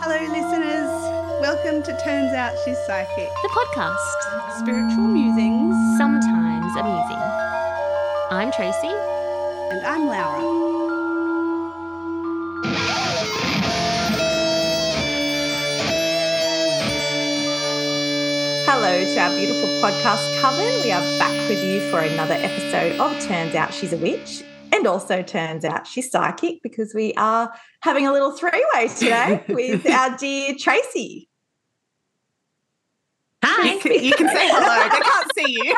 Hello, listeners. Welcome to Turns Out She's Psychic, The podcast, spiritual musings, sometimes amusing. I'm Tracy. and I'm Laura. Hello to our beautiful podcast coven. We are back with you for another episode of Turns Out She's a Witch. And also turns out she's psychic because we are having a little three-way today with our dear Tracy. Hi. You can, you can say hello. They can't see you.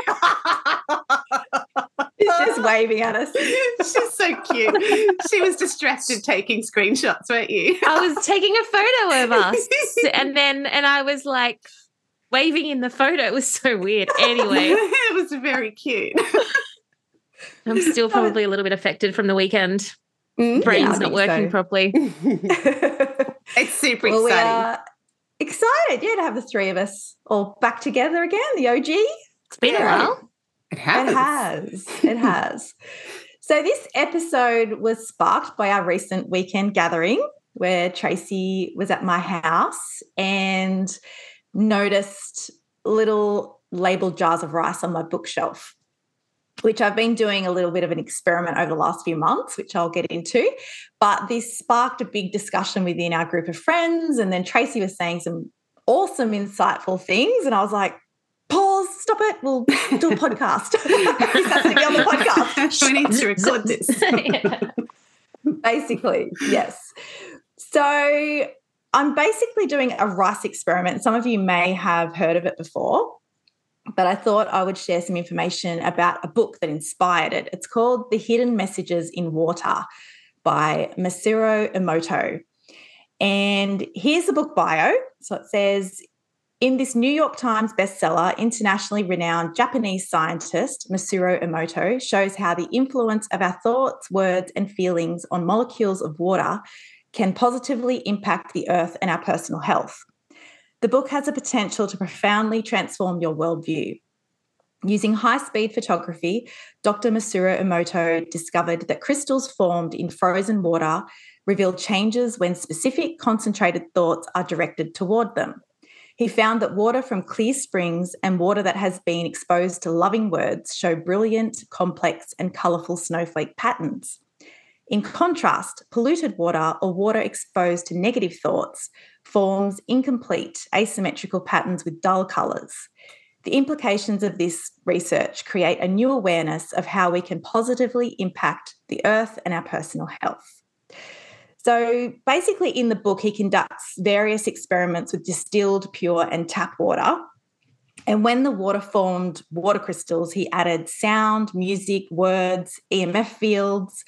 She's just waving at us. She's so cute. She was distracted taking screenshots, weren't you? I was taking a photo of us and then and I was like waving in the photo. It was so weird. Anyway, it was very cute. I'm still probably a little bit affected from the weekend. Mm, Brain's yeah, not working so. properly. It's super well, we exciting. are excited, yeah, to have the three of us all back together again. The OG. It's been a while. It has. It has. It has. So this episode was sparked by our recent weekend gathering where Tracy was at my house and noticed little labeled jars of rice on my bookshelf. Which I've been doing a little bit of an experiment over the last few months, which I'll get into. But this sparked a big discussion within our group of friends. And then Tracy was saying some awesome, insightful things. And I was like, pause, stop it. We'll do a podcast. this has to be on the podcast. we need to record this. Yeah. Basically, yes. So I'm basically doing a rice experiment. Some of you may have heard of it before, but I thought I would share some information about a book that inspired it. It's called The Hidden Messages in Water by Masaru Emoto. And here's the book bio. So it says, in this New York Times bestseller, internationally renowned Japanese scientist Masaru Emoto shows how the influence of our thoughts, words, and feelings on molecules of water can positively impact the earth and our personal health. The book has the potential to profoundly transform your worldview. Using high speed photography, Dr. Masaru Emoto discovered that crystals formed in frozen water reveal changes when specific concentrated thoughts are directed toward them. He found that water from clear springs and water that has been exposed to loving words show brilliant, complex, and colourful snowflake patterns. In contrast, polluted water or water exposed to negative thoughts forms incomplete, asymmetrical patterns with dull colours. The implications of this research create a new awareness of how we can positively impact the earth and our personal health. So basically, in the book, he conducts various experiments with distilled, pure, and tap water. And when the water formed water crystals, he added sound, music, words, EMF fields,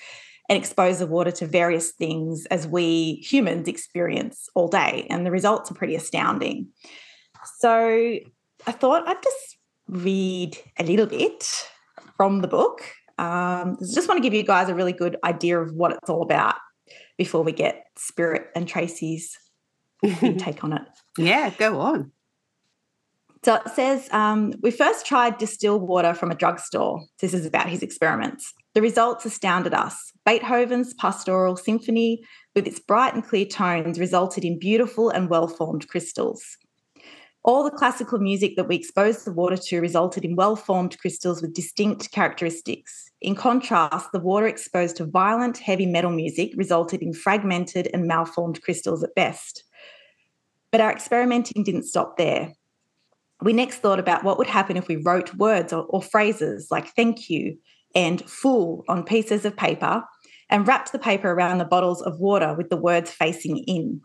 and exposed the water to various things as we humans experience all day. And the results are pretty astounding. So I thought I'd just read a little bit from the book. Um, just want to give you guys a really good idea of what it's all about before we get Spirit and Tracy's take on it. yeah, go on. So it says um, we first tried distilled water from a drugstore. This is about his experiments. The results astounded us. Beethoven's Pastoral Symphony, with its bright and clear tones, resulted in beautiful and well formed crystals. All the classical music that we exposed the water to resulted in well formed crystals with distinct characteristics. In contrast, the water exposed to violent, heavy metal music resulted in fragmented and malformed crystals at best. But our experimenting didn't stop there we next thought about what would happen if we wrote words or, or, phrases like thank you and full on pieces of paper and wrapped the paper around the bottles of water with the words facing in.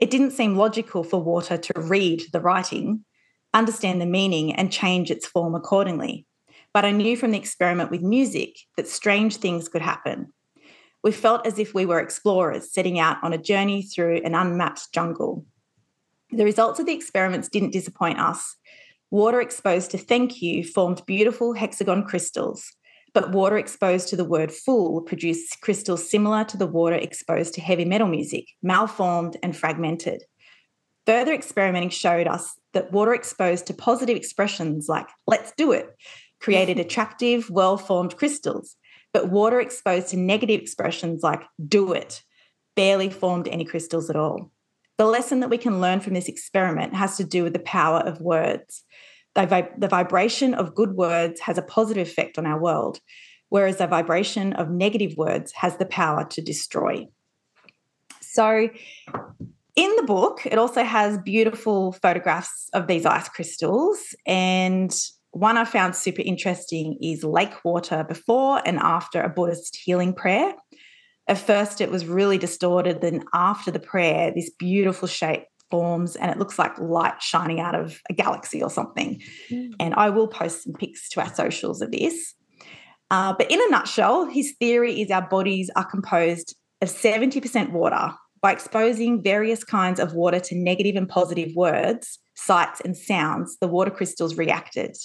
It didn't seem logical for water to read the writing, understand the meaning, and change its form accordingly. But I knew from the experiment with music that strange things could happen. We felt as if we were explorers setting out on a journey through an unmapped jungle. The results of the experiments didn't disappoint us. Water exposed to thank you formed beautiful hexagon crystals, but water exposed to the word fool produced crystals similar to the water exposed to heavy metal music, malformed and fragmented. Further experimenting showed us that water exposed to positive expressions like let's do it created attractive, well formed crystals. But water exposed to negative expressions like do it barely formed any crystals at all. The lesson that we can learn from this experiment has to do with the power of words. The, the vibration of good words has a positive effect on our world, whereas the vibration of negative words has the power to destroy. So, in the book, it also has beautiful photographs of these ice crystals. And one I found super interesting is lake water before and after a Buddhist healing prayer. At first, it was really distorted. Then, after the prayer, this beautiful shape forms and it looks like light shining out of a galaxy or something. Mm. And I will post some pics to our socials of this. Uh, but in a nutshell, his theory is our bodies are composed of 70% water. By exposing various kinds of water to negative and positive words, sights, and sounds, the water crystals reacted.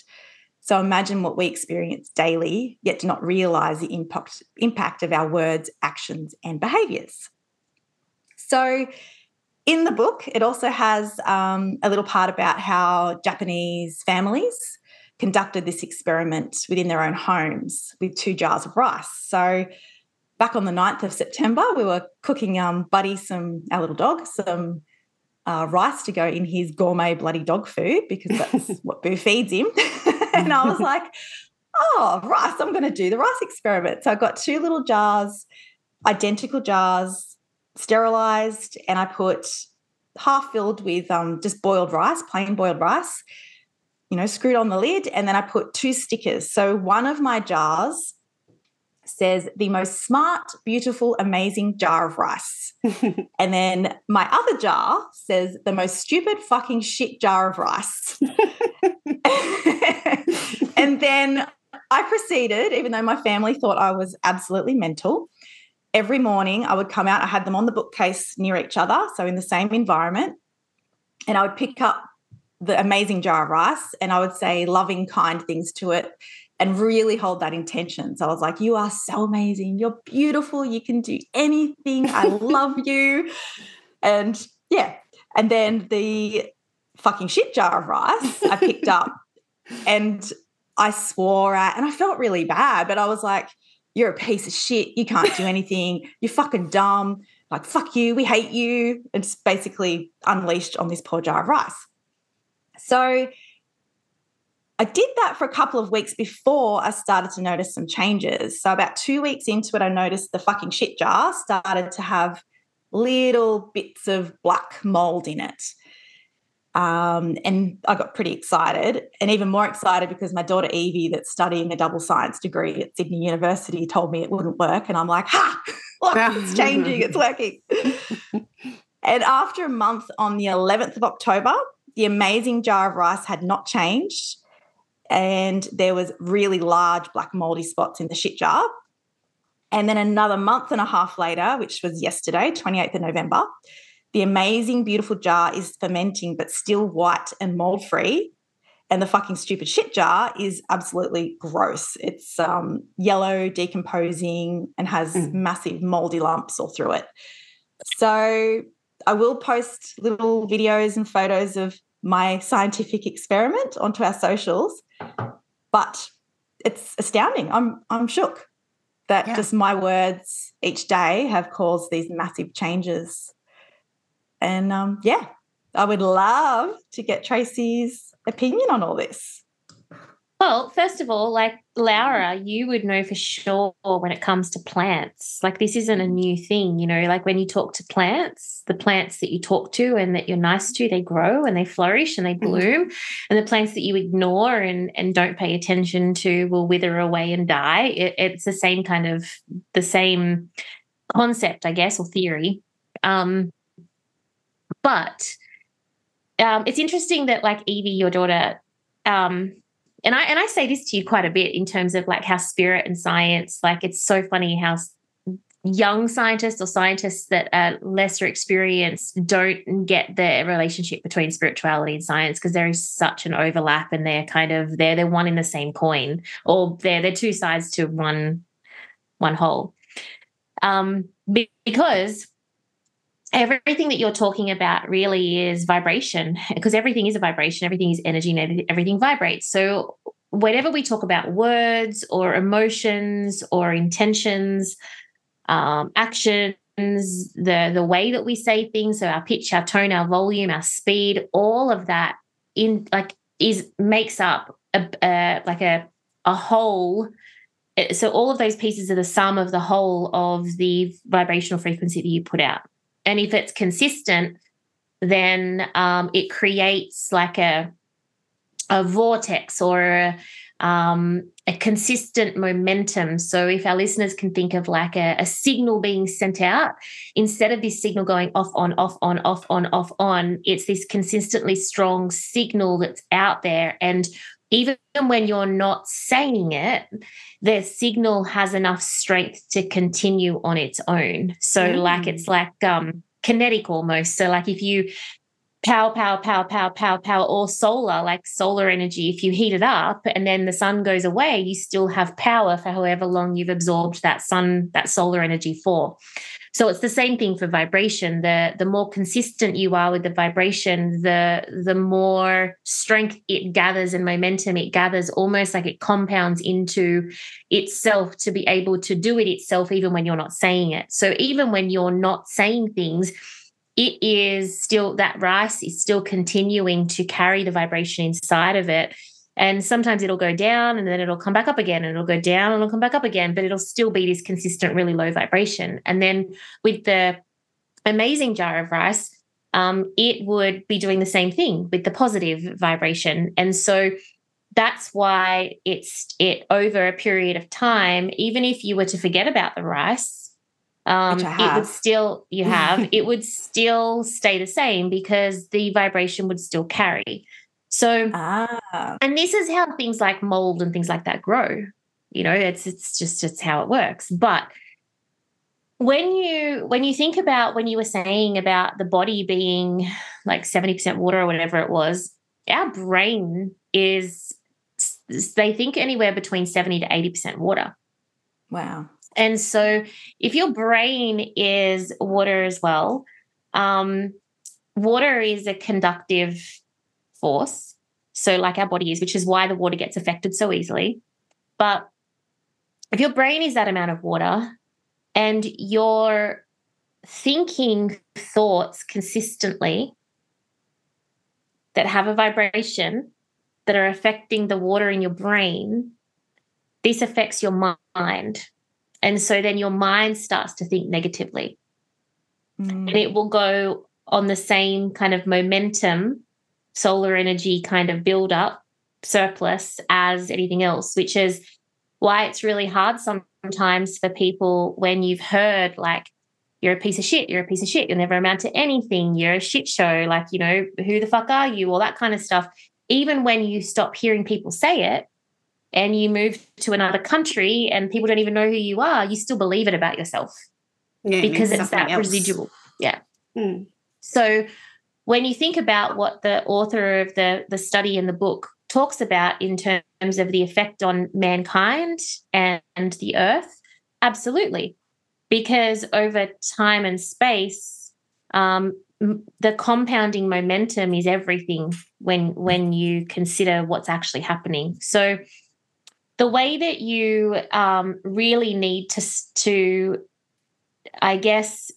So imagine what we experience daily, yet do not realize the impact, impact of our words, actions, and behaviors. So in the book, it also has um, a little part about how Japanese families conducted this experiment within their own homes with two jars of rice. So back on the 9th of September, we were cooking um, Buddy some, our little dog, some uh, rice to go in his gourmet bloody dog food because that's what Boo feeds him. and I was like, oh, rice, I'm going to do the rice experiment. So I got two little jars, identical jars, sterilized, and I put half filled with um, just boiled rice, plain boiled rice, you know, screwed on the lid. And then I put two stickers. So one of my jars says the most smart, beautiful, amazing jar of rice. and then my other jar says the most stupid fucking shit jar of rice. and then I proceeded, even though my family thought I was absolutely mental. Every morning I would come out, I had them on the bookcase near each other, so in the same environment. And I would pick up the amazing jar of rice and I would say loving, kind things to it and really hold that intention. So I was like, You are so amazing. You're beautiful. You can do anything. I love you. And yeah. And then the fucking shit jar of rice I picked up and I swore at, and I felt really bad, but I was like, You're a piece of shit. You can't do anything. You're fucking dumb. Like, fuck you. We hate you. It's basically unleashed on this poor jar of rice. So I did that for a couple of weeks before I started to notice some changes. So, about two weeks into it, I noticed the fucking shit jar started to have little bits of black mold in it. Um, and I got pretty excited, and even more excited because my daughter Evie, that's studying a double science degree at Sydney University, told me it wouldn't work. And I'm like, ha, look, it's changing, it's working. and after a month on the 11th of October, the amazing jar of rice had not changed and there was really large black moldy spots in the shit jar. And then another month and a half later, which was yesterday, 28th of November, the amazing, beautiful jar is fermenting, but still white and mold free. And the fucking stupid shit jar is absolutely gross. It's um, yellow, decomposing, and has mm. massive moldy lumps all through it. So I will post little videos and photos of my scientific experiment onto our socials. But it's astounding. I'm I'm shook that yeah. just my words each day have caused these massive changes. And um, yeah, I would love to get Tracy's opinion on all this. Well, first of all, like Laura, you would know for sure when it comes to plants. Like this isn't a new thing, you know, like when you talk to plants, the plants that you talk to and that you're nice to, they grow and they flourish and they mm-hmm. bloom. Mm-hmm. And the plants that you ignore and, and don't pay attention to will wither away and die. It, it's the same kind of the same concept, I guess, or theory. Um, but um, it's interesting that like Evie, your daughter, um, and I and I say this to you quite a bit in terms of like how spirit and science, like it's so funny how young scientists or scientists that are lesser experienced don't get the relationship between spirituality and science because there is such an overlap and they're kind of they're they're one in the same coin or they're they're two sides to one one whole. Um because everything that you're talking about really is vibration because everything is a vibration everything is energy and everything vibrates so whenever we talk about words or emotions or intentions, um, actions, the the way that we say things, so our pitch, our tone, our volume, our speed, all of that in like is makes up a, a like a a whole. So all of those pieces are the sum of the whole of the vibrational frequency that you put out. And if it's consistent, then um, it creates like a a vortex or a, um, a consistent momentum. So, if our listeners can think of like a, a, signal being sent out, instead of this signal going off, on, off, on, off, on, off, on, it's this consistently strong signal that's out there. And even when you're not saying it, the signal has enough strength to continue on its own. So, mm. like, it's like, um, kinetic almost. So, like if you power, power, power, power, power, power, or solar, like solar energy, if you heat it up and then the sun goes away, you still have power for however long you've absorbed that sun, that solar energy for. So it's the same thing for vibration. The the more consistent you are with the vibration, the the more strength it gathers and momentum it gathers, almost like it compounds into itself to be able to do it itself, even when you're not saying it. So even when you're not saying things, it is still that rice is still continuing to carry the vibration inside of it. And sometimes it'll go down and then it'll come back up again and it'll go down and it'll come back up again, but it'll still be this consistent, really low vibration. And then with the amazing jar of rice, um, it would be doing the same thing with the positive vibration. And so that's why it's it over a period of time, even if you were to forget about the rice, um, it would still you have it would still stay the same because the vibration would still carry so ah. and this is how things like mold and things like that grow you know it's it's just it's how it works. But when you when you think about when you were saying about the body being like 70% water or whatever it was our brain is they think anywhere between 70 to 80% water. Wow. And so, if your brain is water as well, um, water is a conductive force. So, like our body is, which is why the water gets affected so easily. But if your brain is that amount of water and you're thinking thoughts consistently that have a vibration that are affecting the water in your brain, this affects your mind. And so then your mind starts to think negatively. Mm. And it will go on the same kind of momentum, solar energy kind of build up, surplus as anything else, which is why it's really hard sometimes for people when you've heard like, you're a piece of shit, you're a piece of shit, you'll never amount to anything, you're a shit show, like, you know, who the fuck are you, all that kind of stuff. Even when you stop hearing people say it, and you move to another country and people don't even know who you are, you still believe it about yourself yeah, because it's that else. residual. Yeah. Mm. So when you think about what the author of the, the study in the book talks about in terms of the effect on mankind and, the earth, absolutely. Because over time and space, um, the compounding momentum is everything when when you consider what's actually happening. So the way that you um, really need to to i guess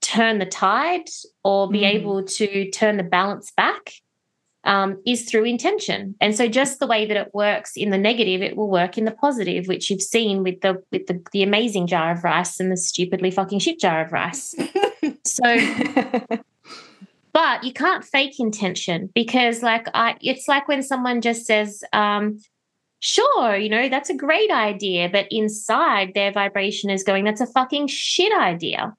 turn the tide or be mm. able to turn the balance back um, is through intention and so just the way that it works in the negative it will work in the positive which you've seen with the with the, the amazing jar of rice and the stupidly fucking shit jar of rice so but you can't fake intention because like i it's like when someone just says um, sure, you know, that's a great idea. But inside their vibration is going, that's a fucking shit idea.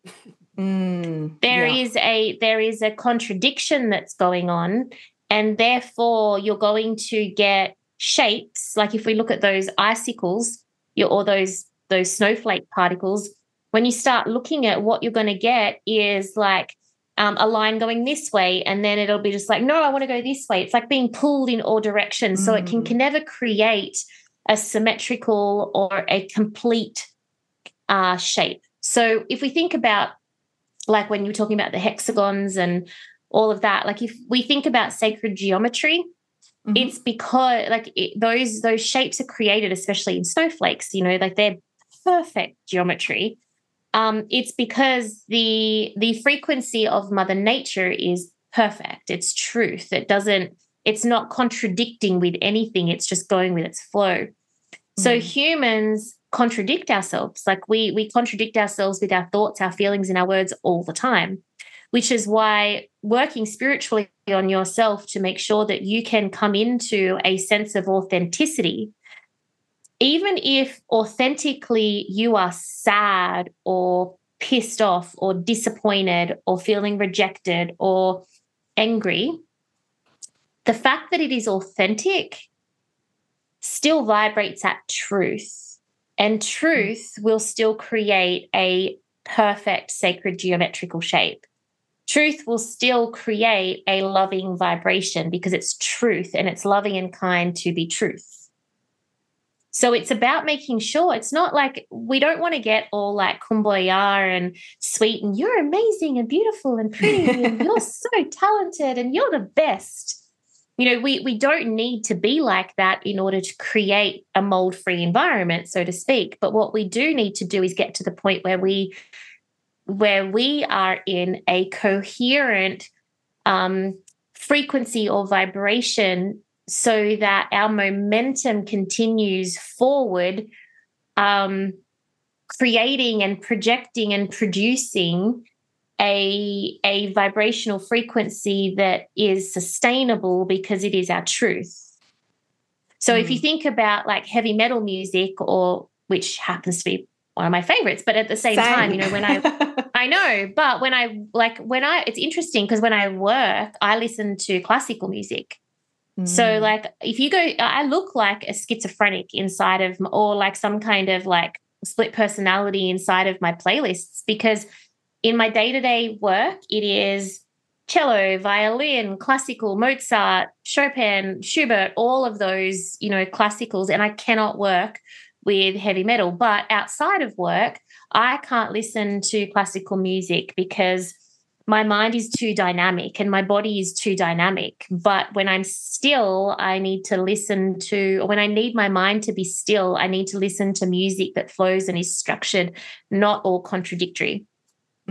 Mm, there yeah. is a there is a contradiction that's going on. And therefore you're going to get shapes. Like if we look at those icicles, or those those snowflake particles, when you start looking at what you're going to get is like um, a line going this way, and then it'll be just like, no, I want to go this way. It's like being pulled in all directions. Mm. So it can, can mm. never create a symmetrical or a complete uh, shape. So if we think about, like when you're talking about the hexagons and all of that, like if we think about sacred geometry, Mhm. it's because like it, those those shapes are created especially in snowflakes you know like they're perfect geometry. Um it's because the the frequency of mother nature is perfect. It's truth. It doesn't it's not contradicting with anything. It's just going with its flow. So Mm. humans contradict ourselves like we we contradict ourselves with our thoughts our feelings and our words all the time which is why working spiritually on yourself to make sure that you can come into a sense of authenticity, even if authentically you are sad or pissed off or disappointed or feeling rejected or angry, the fact that it is authentic still vibrates at truth. And mm. truth will still create a perfect sacred geometrical shape truth will still create a loving vibration because it's truth and it's loving and kind to be truth. So it's about making sure it's not like we don't want to get all like kumbaya and sweet and you're amazing and beautiful and pretty and you're so talented and you're the best. You know, we we don't need to be like that in order to create a mold-free environment, so to speak. But what we do need to do is get to the point where we where we are in a coherent um, frequency or vibration so that our momentum continues forward, um, creating and projecting and producing a, a vibrational frequency that is sustainable because it is our truth. So if you think about like heavy metal music or which happens to be one of my favorites, but at the same, time, you know, when I I know, but when I like when I it's interesting because when I work, I listen to classical music. So Mm. like if you go I look like a schizophrenic inside of or like some kind of like split personality inside of my playlists because in my day-to-day work it is cello, violin, classical, Mozart, Chopin, Schubert, all of those, you know, classicals and I cannot work with heavy metal, but outside of work I can't listen to classical music because my mind is too dynamic and my body is too dynamic. But when I'm still, I need to listen to, or when I need my mind to be still, I need to listen to music that flows and is structured, not all contradictory.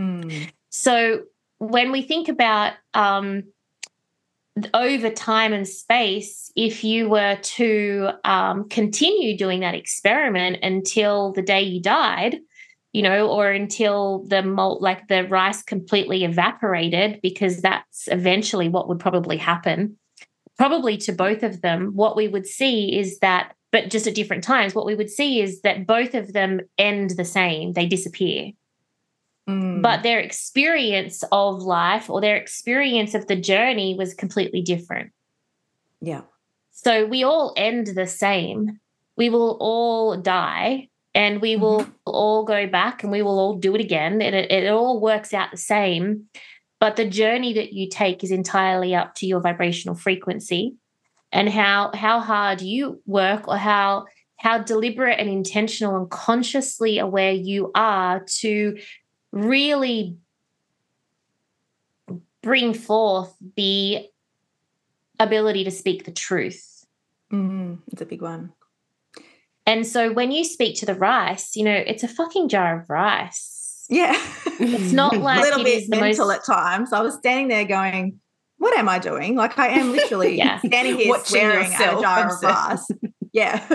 Mm. So when we think about um, over time and space, if you were to um, continue doing that experiment until the day you died, you know, or until the malt, like the rice completely evaporated, because that's eventually what would probably happen. Probably to both of them, what we would see is that, but just at different times, what we would see is that both of them end the same, they disappear Mm. but their experience of life or their experience of the journey was completely different. yeah. So we all end the same. We will all die and we will all go back and we will all do it again. And it, it all works out the same. But the journey that you take is entirely up to your vibrational frequency and how how hard you work or how how deliberate and intentional and consciously aware you are to really bring forth the ability to speak the truth. Mm. It's a big one. And so when you speak to the rice, you know, it's a fucking jar of rice. Yeah. It's not like a little bit mental most at times. I was standing there going, what am I doing? Like I am literally Yeah. standing here Watching swearing at a jar of sorry. rice. Yeah.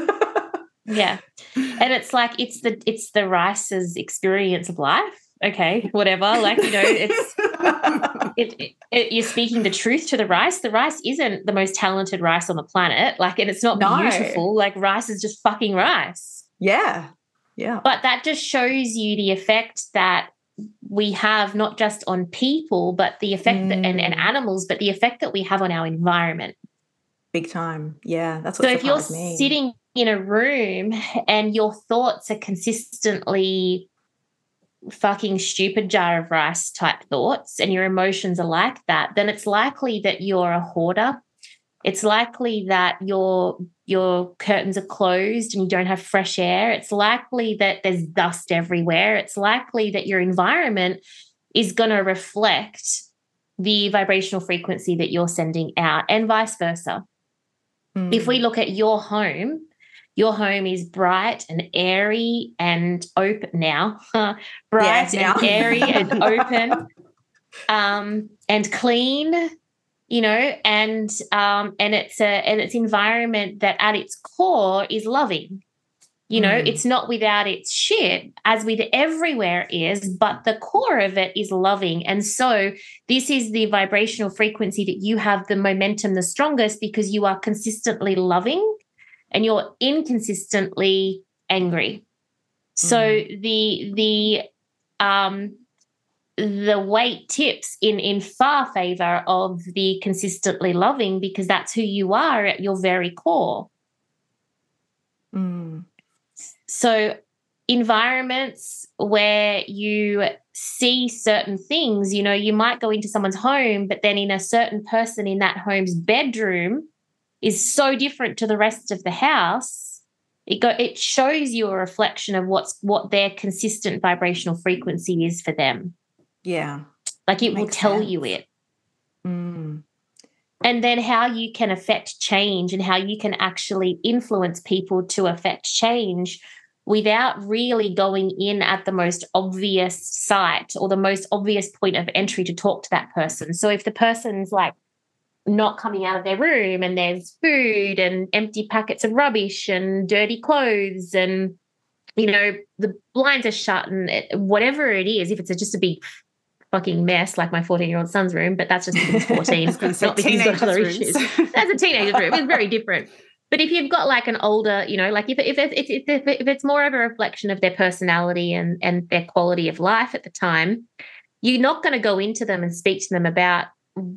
yeah. And it's like it's the it's the rice's experience of life. Okay, whatever. Like, you know, it's it, it, it- you're speaking the truth to the rice. The rice isn't the most talented rice on the planet. Like, and it's not No. beautiful. Like, rice is just fucking rice. yeah. Yeah. But that just shows you the effect that we have not just on people, but the effect that, and, and Mm. animals, but the effect that we have on our environment. Big time. Yeah. That's what So if you're me. sitting in a room and your thoughts are consistently fucking stupid jar of rice type thoughts and your emotions are like that, then it's likely that you're a hoarder. It's likely that your your curtains are closed and you don't have fresh air. It's likely that there's dust everywhere. It's likely that your environment is going to reflect the vibrational frequency that you're sending out and vice versa. If Mm. we look at your home, your home is bright and airy and open now, bright now. and airy and open, um, and clean, you know, and um, and it's a and it's environment that at its core is loving. You know, Mm. it's not without its shit, as with everywhere is, but the core of it is loving. And so this is the vibrational frequency that you have the momentum the strongest because you are consistently loving and you're inconsistently angry. So the the um the weight tips in in far favor of the consistently loving because that's who you are at your very core. Mm. So, environments where you see certain things, you know, you might go into someone's home, but then in a certain person in that home's bedroom is so different to the rest of the house. It go it shows you a reflection of what's what their consistent vibrational frequency is for them. Yeah. Like it will tell sense. you it. Mm. and then how you can affect change and how you can actually influence people to affect change without really going in at the most obvious site or the most obvious point of entry to talk to that person. So if the person's like not coming out of their room and there's food and empty packets of rubbish and dirty clothes and you know the blinds are shut and it, whatever it is if it's a, just a big fucking mess like my 14 year old son's room but that's just because he's 14 Gonna not because he's got other rooms. issues that's a teenager's room. It's very different. But if you've got like an older, you know, like if if if, if, if, if it's more of a reflection of their personality and and their quality of life at the time, you're not going to go into them and speak to them about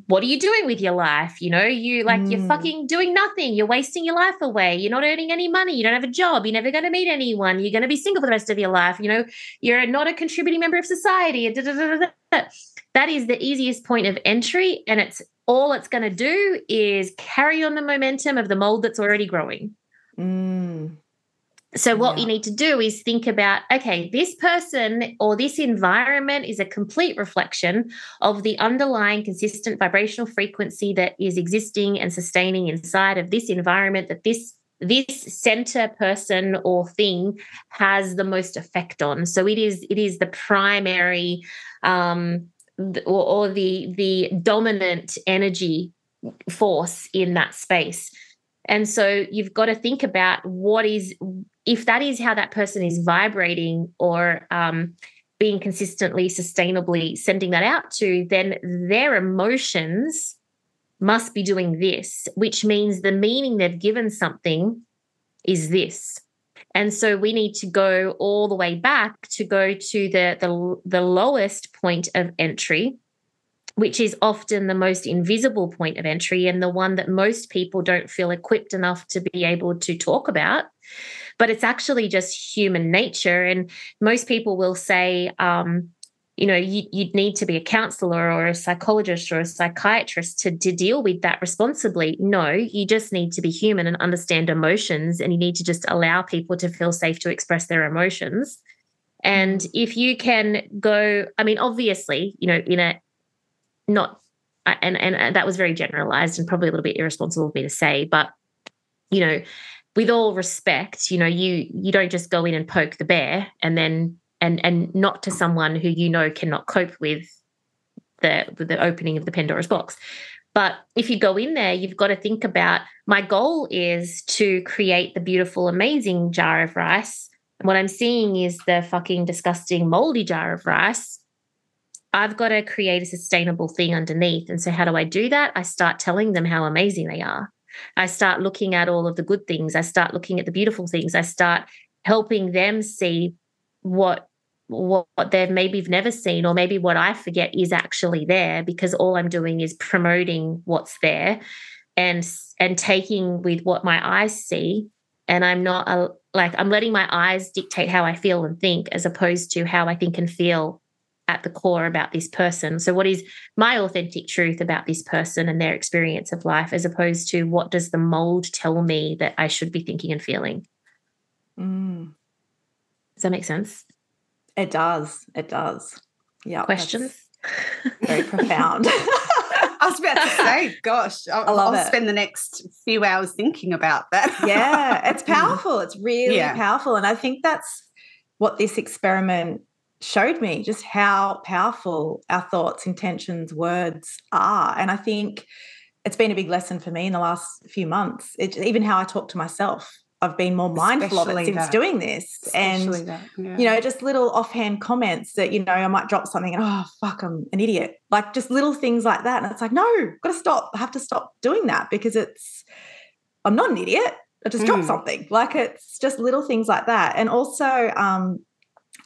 what are you doing with your life? You know, you like you're Mm. fucking doing nothing. You're wasting your life away. You're not earning any money. You don't have a job. You're never going to meet anyone. You're going to be single for the rest of your life. You know, you're not a contributing member of society. That is the easiest point of entry, and it's all it's going to do is carry on the momentum of the mold that's already growing. Mm. So, what Yeah. you need to do is think about okay, this person or this environment is a complete reflection of the underlying consistent vibrational frequency that is existing and sustaining inside of this environment that this this center person or thing has the most effect on so it is it is the primary um or, or the the dominant energy force in that space and so you've got to think about what is if that is how that person is vibrating or um, being consistently, sustainably sending that out to, then their emotions must be doing this, which means the meaning they've given something is this. And so we need to go all the way back to go to the, the, the lowest point of entry, which is often the most invisible point of entry and the one that most people don't feel equipped enough to be able to talk about. But it's actually just human nature. And most people will say, um, you know, you, would need to be a counselor or a psychologist or a psychiatrist to, to deal with that responsibly. No, you just need to be human and understand emotions, and you need to just allow people to feel safe to express their emotions. And mm-hmm. if you can go, I mean, obviously, you know, in a not uh, and and uh, that was very generalized and probably a little bit irresponsible of me to say but you know with all respect you know you you don't just go in and poke the bear and then and and not to someone who you know cannot cope with the with the opening of the pandora's box but if you go in there you've got to think about my goal is to create the beautiful amazing jar of rice what i'm seeing is the fucking disgusting moldy jar of rice I've got to create a sustainable thing underneath. And so, how do I do that? I start telling them how amazing they are. I start looking at all of the good things. I start looking at the beautiful things. I start helping them see what what, they've maybe never seen, or maybe what I forget is actually there, because all I'm doing is promoting what's there, and and taking with what my eyes see. And I'm not a, like I'm letting my eyes dictate how I feel and think, as opposed to how I think and feel at the core about this person. So, what is my authentic truth about this person and their experience of life, as opposed to what does the mold tell me that I should be thinking and feeling? Mm. Does that make sense? It does. It does. Yeah. Questions? Very profound. I was about to say, gosh, I'll, I love I'll spend the next few hours thinking about that. yeah, it's powerful. It's really Yeah. powerful. And I think that's what this experiment showed me just how powerful our thoughts, intentions, words are. And I think it's been a big lesson for me in the last few months. It, even how I talk to myself, I've been more mindful of it since that. doing this. Especially and that, yeah. you know, just little offhand comments that, you know, I might drop something and, oh, fuck, I'm an idiot. Like just little things like that. And it's like, no, got to stop. I have to stop doing that because it's, I'm not an idiot. I just dropped Mm. something. Like it's just little things like that. And also, um,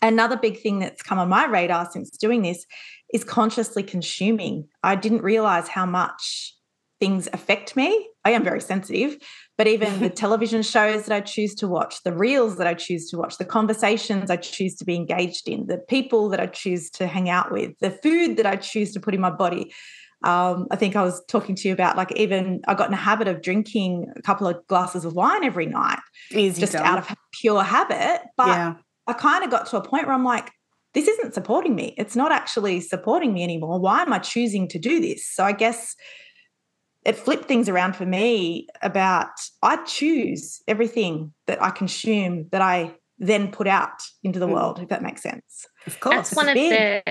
another big thing that's come on my radar since doing this is consciously consuming. I didn't realize how much things affect me. I am very sensitive, but even the television shows that I choose to watch, the reels that I choose to watch, the conversations I choose to be engaged in, the people that I choose to hang out with, the food that I choose to put in my body. Um, I think I was talking to you about like even I got in a habit of drinking a couple of glasses of wine every night, Easy just done. out of pure habit. But yeah. I kind of got to a point where I'm like, this isn't supporting me. It's not actually supporting me anymore. Why am I choosing to do this? So I guess it flipped things around for me about I choose everything that I consume that I then put out into the Mm. world, if that makes sense. Of course. that's one of the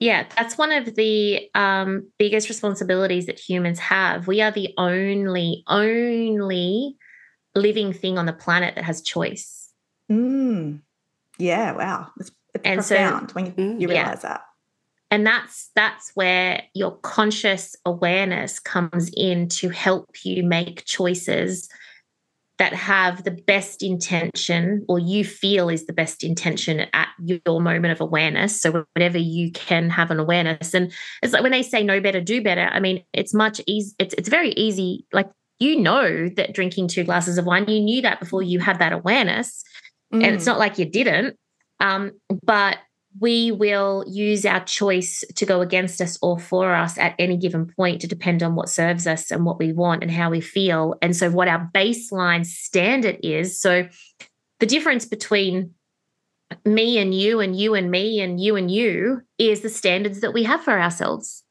yeah that's one of the um, biggest responsibilities that humans have we are the only only living thing on the planet that has choice Mm. Yeah, wow. It's, it's And so- profound when you, Mm. you Yeah. realize that. and that's that's where your conscious awareness comes in to help you make choices that have the best intention or you feel is the best intention at your moment of awareness so whatever you can have an awareness and it's like when they say no better do better i mean it's much easy it's, it's very easy like you know that drinking two glasses of wine you knew that before you had that awareness and it's Mm. not like you didn't um, but we will use our choice to go against us or for us at any given point to depend on what serves us and what we want and how we feel. And so what our baseline standard is so the difference between me and you and you and me and you and you is the standards that we have for ourselves.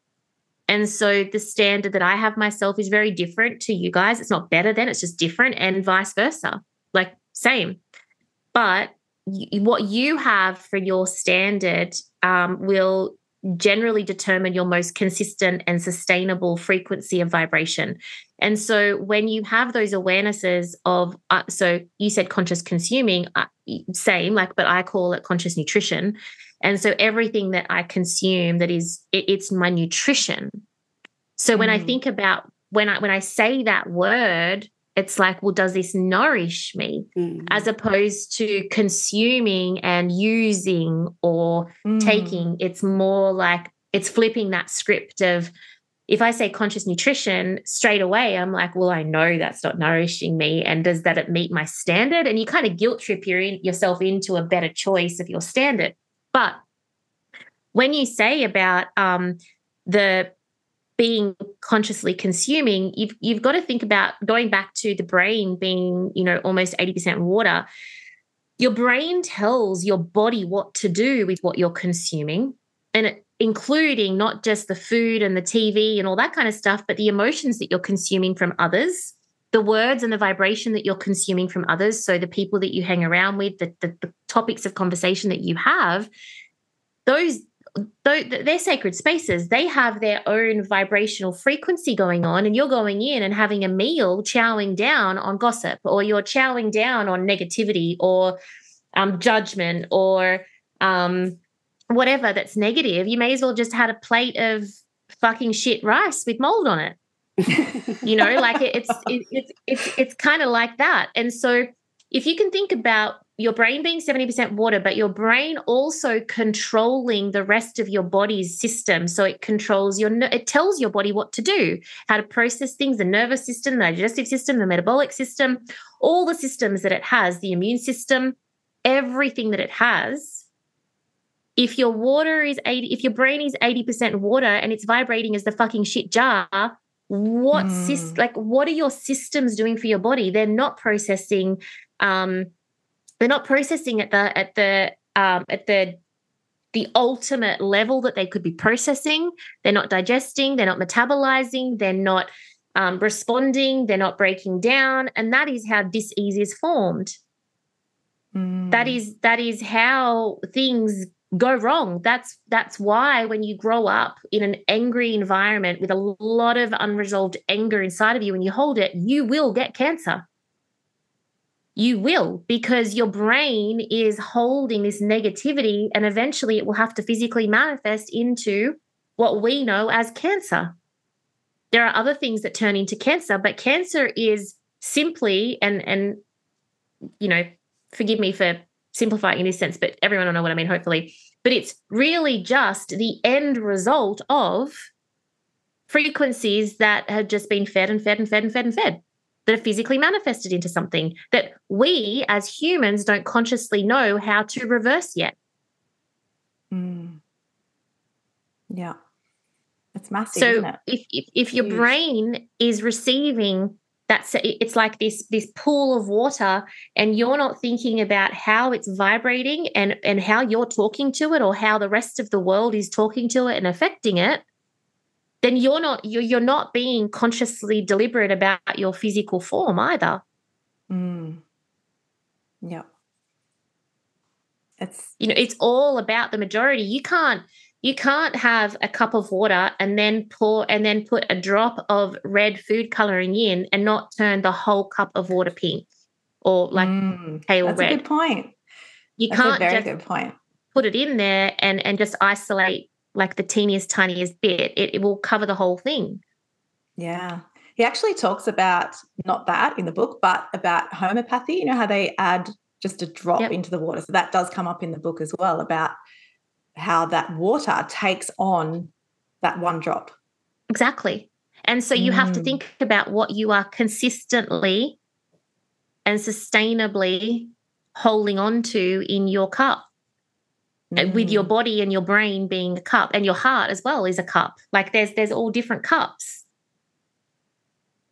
And so the standard that i have myself is very different to you guys. It's not better than it's just different and vice versa. Like same but what you have for your standard um, will generally determine your most consistent and sustainable frequency of vibration. And so when you have those awarenesses of, uh, so you said conscious consuming, uh, same, like, but I call it conscious nutrition. And so everything that I consume that is, it, it's my nutrition. So when I Mm. think about when I when I say that word, it's like, well, does this nourish me? Mm. as opposed to consuming and using or Mm. taking. It's more like it's flipping that script of if I say conscious nutrition straight away, I'm like, well, I know that's not nourishing me. And does that it meet my standard? And you kind of guilt trip your, yourself into a better choice of your standard. But when you say about um, the being consciously consuming, you've you've got to think about going back to the brain being, you know, almost 80% water. Your brain tells your body what to do with what you're consuming, and it, including not just the food and the TV and all that kind of stuff, but the emotions that you're consuming from others, the words and the vibration that you're consuming from others. So the people that you hang around with, the, the, the topics of conversation that you have, those they're sacred spaces. They have their own vibrational frequency going on and you're going in and having a meal chowing down on gossip or you're chowing down on negativity or um, judgment or um, whatever that's negative. You may as well just had a plate of fucking shit rice with mold on it. You know like it, it's it, it's it's it's kind of like that. And so if you can think about your brain being 70% water but your brain also controlling the rest of your body's system. So it controls your it tells your body what to do how to process things the nervous system the digestive system the metabolic system all the systems that it has the immune system everything that it has. If your water is 80 if your brain is 80% water and it's vibrating as the fucking shit jar what Mm. like what are your systems doing for your body? They're not processing um they're not processing at the at the um at the the ultimate level that they could be processing. They're not digesting, they're not metabolizing, they're not um, responding, they're not breaking down. And that is how disease is formed. Mm. That is that is how things go wrong. That's that's why when you grow up in an angry environment with a lot of unresolved anger inside of you and you hold it, you will get cancer. You will because your brain is holding this negativity and eventually it will have to physically manifest into what we know as cancer. There are other things that turn into cancer, but cancer is simply and and you know, forgive me for simplifying in this sense, but everyone will know what I mean, hopefully. But it's really just the end result of frequencies that have just been fed and fed and fed and fed and fed that are physically manifested into something that we as humans don't consciously know how to reverse yet. Mm. Yeah. It's massive, so isn't it? if, if if your brain is receiving that's it's like this this pool of water and you're not thinking about how it's vibrating and and how you're talking to it or how the rest of the world is talking to it and affecting it then you're not you're, you're not being consciously deliberate about your physical form either Mm. Yeah. It's you know it's all about the majority you can't you can't have a cup of water and then pour and then put a drop of red food coloring in and not turn the whole cup of water pink or like Mm. pale that's a red good point. you That's can't very just good point. put it in there and and just isolate like the teeniest tiniest bit it, it will cover the whole thing Yeah. He actually talks about not that in the book, but about homeopathy. You know how they add just a drop Yep. into the water. So that does come up in the book as well about how that water takes on that one drop. Exactly. And so you have to Mm. think about what you are consistently and sustainably holding on to in your cup, uh, with your Mm. body and your brain being a cup, and your heart as well is a cup. Like there's there's all different cups.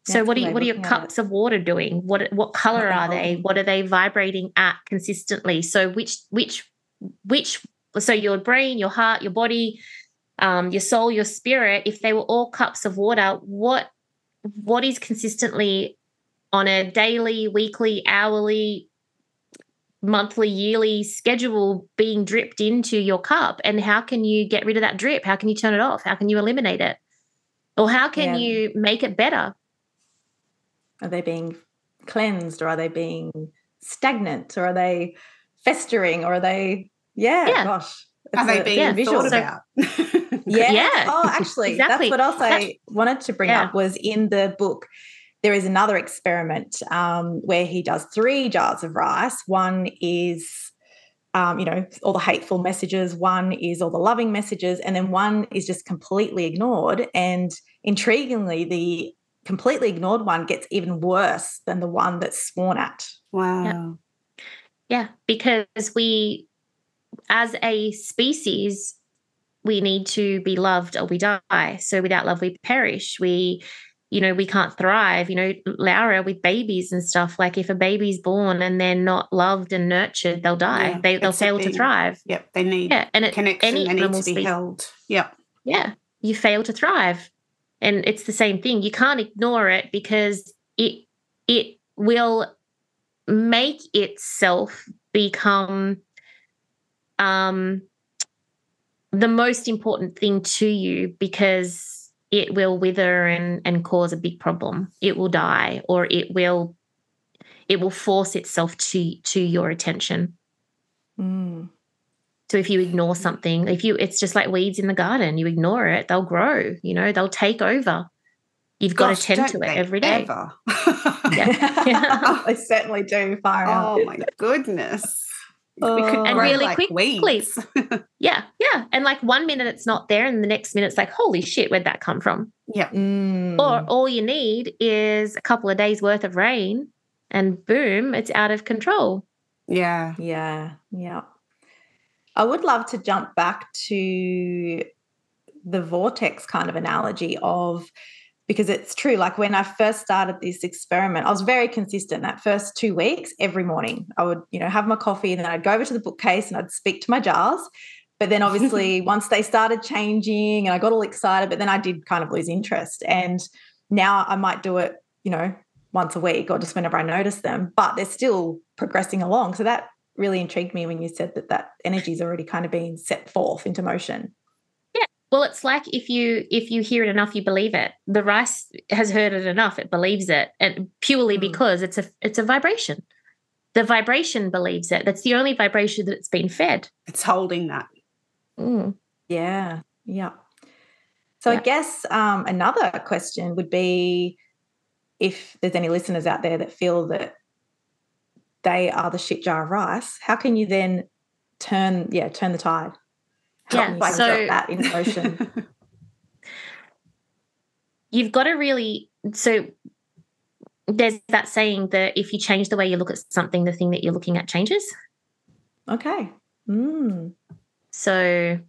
So That's what are you, what are your cups of water doing? What what color they're they? What are they vibrating at consistently? So which which which so your brain, your heart, your body, um, your soul, your spirit, if they were all cups of water, what what is consistently on a daily, weekly, hourly, monthly, yearly schedule being dripped into your cup? And how can you get rid of that drip? How can you turn it off? How can you eliminate it? Or how can Yeah. you make it better? Are they being cleansed or are they being stagnant or are they festering or are they, yeah, Yeah. gosh. Are they a- being yeah, visual. So- about? Yeah. Yeah, Oh, actually, exactly. that's what else I That's- wanted to bring Yeah. up was in the book. There is another experiment um, where he does three jars of rice. One is, um, you know, all the hateful messages. One is all the loving messages, and then one is just completely ignored. And intriguingly, the completely ignored one gets even worse than the one that's sworn at. Wow. Yeah, because we, as a species, we need to be loved or we die. So without love, we perish. We, you know, we can't thrive. You know, Laura with babies and stuff. Like if a baby's born and they're not loved and nurtured, they'll die. Yeah, they they'll fail to thrive. Yep. They need Yeah, and it, connection. any They need to be species- held. Yep. yeah, you fail to thrive. And it's the same thing. You can't ignore it because it it will make itself become um the most important thing to you because it will wither and and cause a big problem. It will die or it will it will force itself to to your attention. Mm. So if you ignore something, if you it's just like weeds in the garden, you ignore it, they'll grow, you know, they'll take over. You've got Gosh, to tend to it every day. ever? Yeah. they certainly do. Far out. oh my goodness. We Oh. could And really like quickly- weeds. Yeah, yeah. And like one minute it's not there, and the next minute it's like, holy shit, where'd that come from? Yeah. Mm. Or all you need is a couple of days worth of rain, and boom, it's out of control. Yeah. Yeah, yeah. I would love to jump back to the vortex kind of analogy of because it's true. Like when I first started this experiment, I was very consistent that first two weeks, every morning. I would, you know, have my coffee and then I'd go over to the bookcase and I'd speak to my jars. But then obviously once they started changing and I got all excited, but then I did kind of lose interest. And now I might do it, you know, once a week or just whenever I notice them, but they're still progressing along. So that really intrigued me when you said that that energy is already kind of being set forth into motion. Yeah. Well, it's like if you if you hear it enough, you believe it. The rice has heard it enough; it believes it, and purely mm. because it's a it's a vibration. The vibration believes it. That's the only vibration that it's been fed. It's holding that. Mm. Yeah. Yeah. So yeah. I guess um, another question would be if there's any listeners out there that feel that they are the shit jar of rice, how can you then turn yeah turn the tide? How yeah, so that in motion. you've got to really so there's that saying that if you change the way you look at something, the thing that you're looking at changes. Okay. Mm. So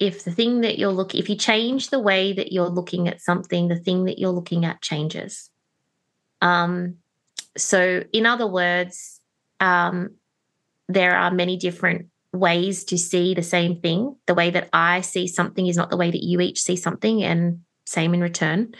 if the thing that you're looking, if you change the way that you're looking at something, the thing that you're looking at changes. Um, so, in other words, um, there are many different ways to see the same thing. The way that I see something is not the way that you each see something, and same in return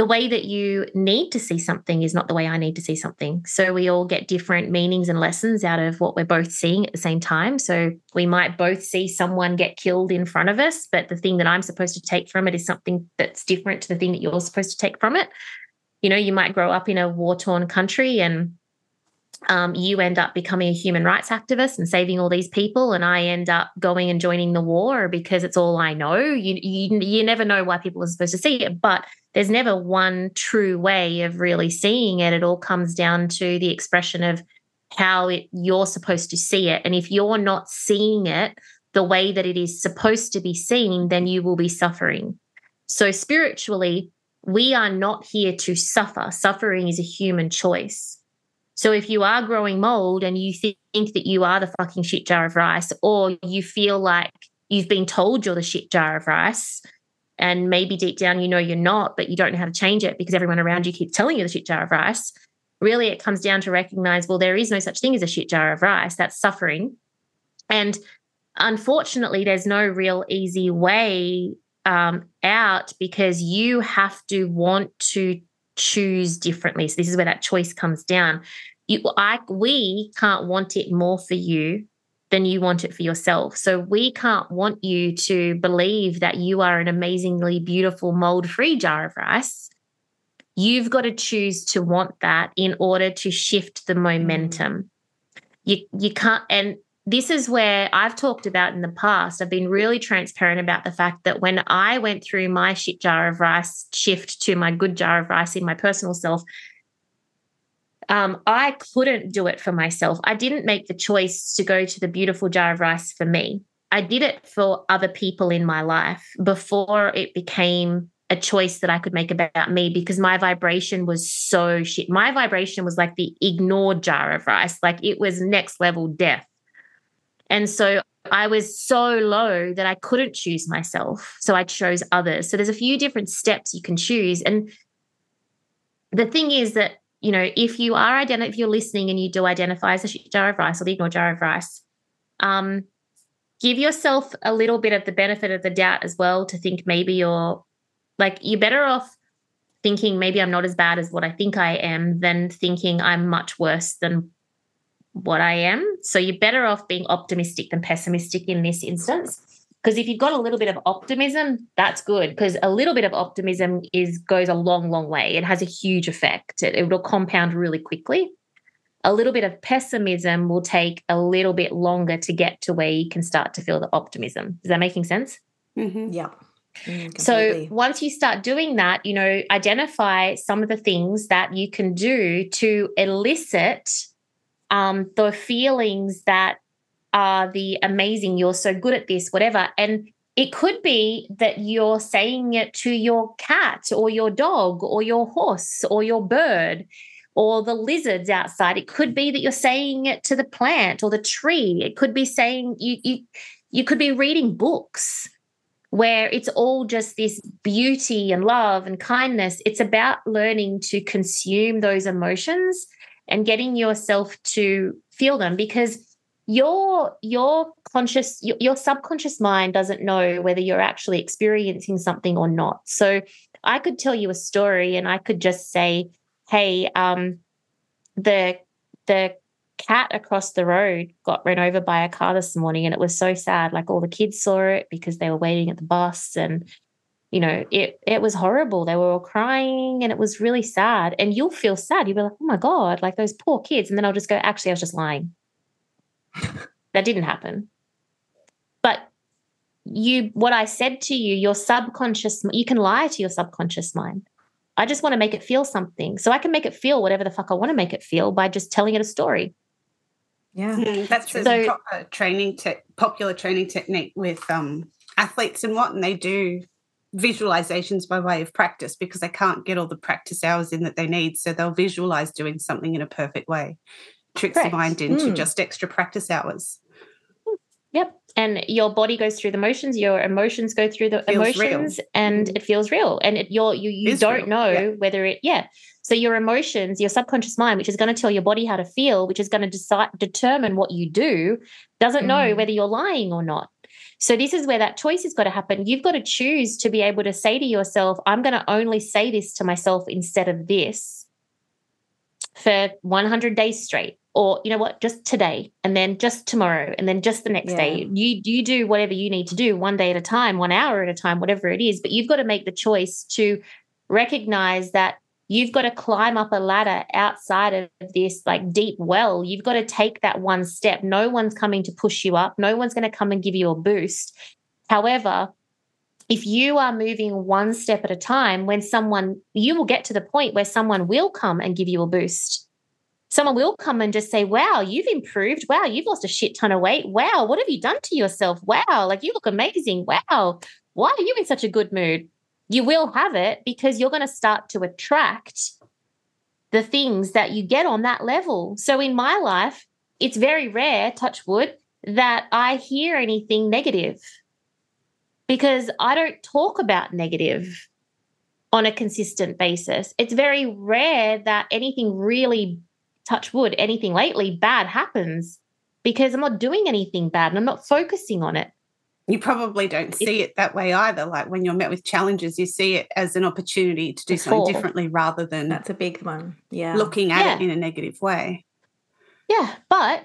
the way that you need to see something is not the way I need to see something. So we all get different meanings and lessons out of what we're both seeing at the same time. So we might both see someone get killed in front of us, but the thing that I'm supposed to take from it is something that's different to the thing that you're supposed to take from it. You know, you might grow up in a war torn country and um, you end up becoming a human rights activist and saving all these people, and I end up going and joining the war because it's all I know. You, you you never know why people are supposed to see it, but there's never one true way of really seeing it. It all comes down to the expression of how it, you're supposed to see it. And if you're not seeing it the way that it is supposed to be seen, then you will be suffering. So, spiritually, we are not here to suffer. Suffering is a human choice. So, if you are growing mold and you think that you are the fucking shit jar of rice, or you feel like you've been told you're the shit jar of rice, and maybe deep down you know you're not, but you don't know how to change it because everyone around you keeps telling you the shit jar of rice. Really, it comes down to recognize, well, there is no such thing as a shit jar of rice. That's suffering. And unfortunately, there's no real easy way um, out because you have to want to choose differently. So this is where that choice comes down. You, I, we can't want it more for you than you want it for yourself. So we can't want you to believe that you are an amazingly beautiful mold free jar of rice. You've got to choose to want that in order to shift the mm. momentum. You you can't and this is where I've talked about in the past. I've been really transparent about the fact that when I went through my shit jar of rice shift to my good jar of rice in my personal self, um, I couldn't do it for myself. I didn't make the choice to go to the beautiful jar of rice for me. I did it for other people in my life before it became a choice that I could make about me because my vibration was so shit. My vibration was like the ignored jar of rice, like it was next level death. And so I was so low that I couldn't choose myself. So I chose others. So there's a few different steps you can choose. And the thing is that you know, if you are identify, if you're listening and you do identify as a jar of rice or the ignored jar of rice, um, give yourself a little bit of the benefit of the doubt as well to think maybe you're like you're better off thinking maybe I'm not as bad as what I think I am than thinking I'm much worse than what I am. So you're better off being optimistic than pessimistic in this instance. Because if you've got a little bit of optimism, that's good. Because a little bit of optimism is goes a long, long way. It has a huge effect. It, it will compound really quickly. A little bit of pessimism will take a little bit longer to get to where you can start to feel the optimism. Is that making sense? Mm-hmm. Yeah. Mm, so once you start doing that, you know, identify some of the things that you can do to elicit um, the feelings that are the amazing, you're so good at this, whatever. And it could be that you're saying it to your cat or your dog or your horse or your bird or the lizards outside. It could be that you're saying it to the plant or the tree. It could be saying you you you could be reading books where it's all just this beauty and love and kindness. It's about learning to consume those emotions and getting yourself to feel them because your your conscious your, your subconscious mind doesn't know whether you're actually experiencing something or not. So I could tell you a story and I could just say, hey, um, the the cat across the road got run over by a car this morning and it was so sad. Like all the kids saw it because they were waiting at the bus and you know, it it was horrible. They were all crying and it was really sad. And you'll feel sad. You'll be like, oh my God, like those poor kids. And then I'll just go, actually, I was just lying. that didn't happen. But you what I said to you, your subconscious, you can lie to your subconscious mind. I just want to make it feel something. So I can make it feel whatever the fuck I want to make it feel by just telling it a story. Yeah. Mm, that's a proper training te- popular training technique with um, athletes and what, and they do visualizations by way of practice because they can't get all the practice hours in that they need. So they'll visualize doing something in a perfect way. Tricks Correct. the mind into Mm. just extra practice hours. Yep. And your body goes through the motions, your emotions go through the Feels real. emotions, and Mm. it feels real. And it, you're, you you don't real, know yeah. whether it, yeah. So your emotions, your subconscious mind, which is going to tell your body how to feel, which is going to decide determine what you do, doesn't know Mm. whether you're lying or not. So this is where that choice has got to happen. You've got to choose to be able to say to yourself, I'm going to only say this to myself instead of this for 100 days straight or you know what? Just today and then just tomorrow and then just the next day. You you do whatever you need to do one day at a time one hour at a time whatever it is but you've got to make the choice to recognize that you've got to climb up a ladder outside of this like deep well you've got to take that one step no one's coming to push you up no one's going to come and give you a boost however if you are moving one step at a time, when someone, you will get to the point where someone will come and give you a boost. Someone will come and just say, Wow, you've improved. Wow, you've lost a shit ton of weight. Wow, what have you done to yourself? Wow, like you look amazing. Wow, why are you in such a good mood? You will have it because you're going to start to attract the things that you get on that level. So in my life, it's very rare, touch wood, that I hear anything negative because I don't talk about negative on a consistent basis. It's very rare that anything really, touch wood, anything lately bad happens because I'm not doing anything bad and I'm not focusing on it. You probably don't see it that way either. Like when you're met with challenges, you see it as an opportunity to do something differently rather than That's a big one. Yeah. looking at it in a negative way. Yeah, but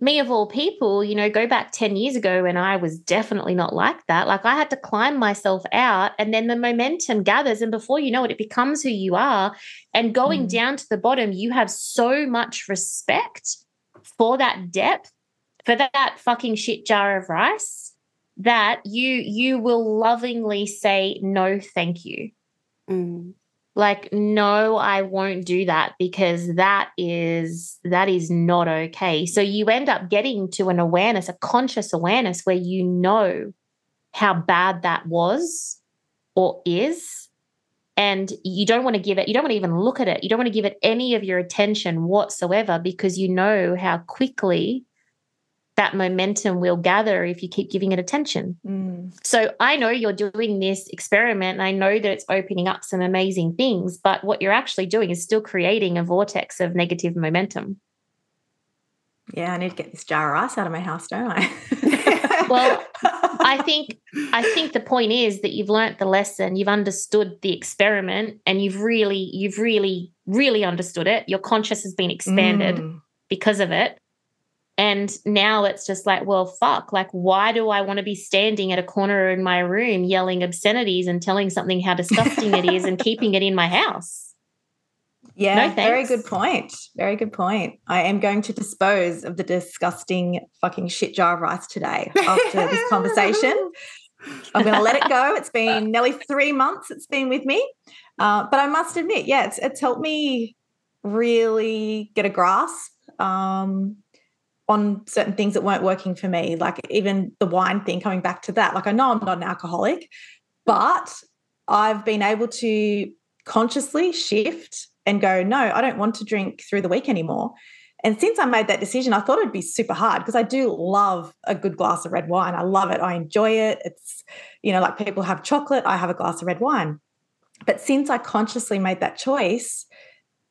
me of all people, you know, go back 10 years ago and I was definitely not like that. Like I had to climb myself out and then the momentum gathers and before you know it it becomes who you are and going Mm. down to the bottom you have so much respect for that depth for that fucking shit jar of rice that you you will lovingly say no thank you. Mm. like no i won't do that because that is that is not okay. So you end up getting to an awareness a conscious awareness where you know how bad that was or is and you don't want to give it you don't want to even look at it. You don't want to give it any of your attention whatsoever because you know how quickly that momentum will gather if you keep giving it attention Mm. so I know you're doing this experiment and I know that it's opening up some amazing things, but what you're actually doing is still creating a vortex of negative momentum. Yeah, I need to get this jar of rice out of my house, don't I? Well, I think I think the point is that you've learnt the lesson, you've understood the experiment and you've really you've really really understood it. Your conscious has been expanded Mm. because of it. And now it's just like, well, fuck. Like, why do I want to be standing at a corner in my room yelling obscenities and telling something how disgusting it is and keeping it in my house? Yeah, No very good point. Very good point. I am going to dispose of the disgusting fucking shit jar of rice today after this conversation. I'm going to let it go. It's been nearly three months it's been with me. Uh, but I must admit, yeah, it's, it's helped me really get a grasp um, on certain things that weren't working for me, like even the wine thing, coming back to that. Like, I know I'm not an alcoholic, but I've been able to consciously shift and go, no, I don't want to drink through the week anymore. And since I made that decision, I thought it'd be super hard because I do love a good glass of red wine. I love it. I enjoy it. It's, you know, like people have chocolate, I have a glass of red wine. But since I consciously made that choice,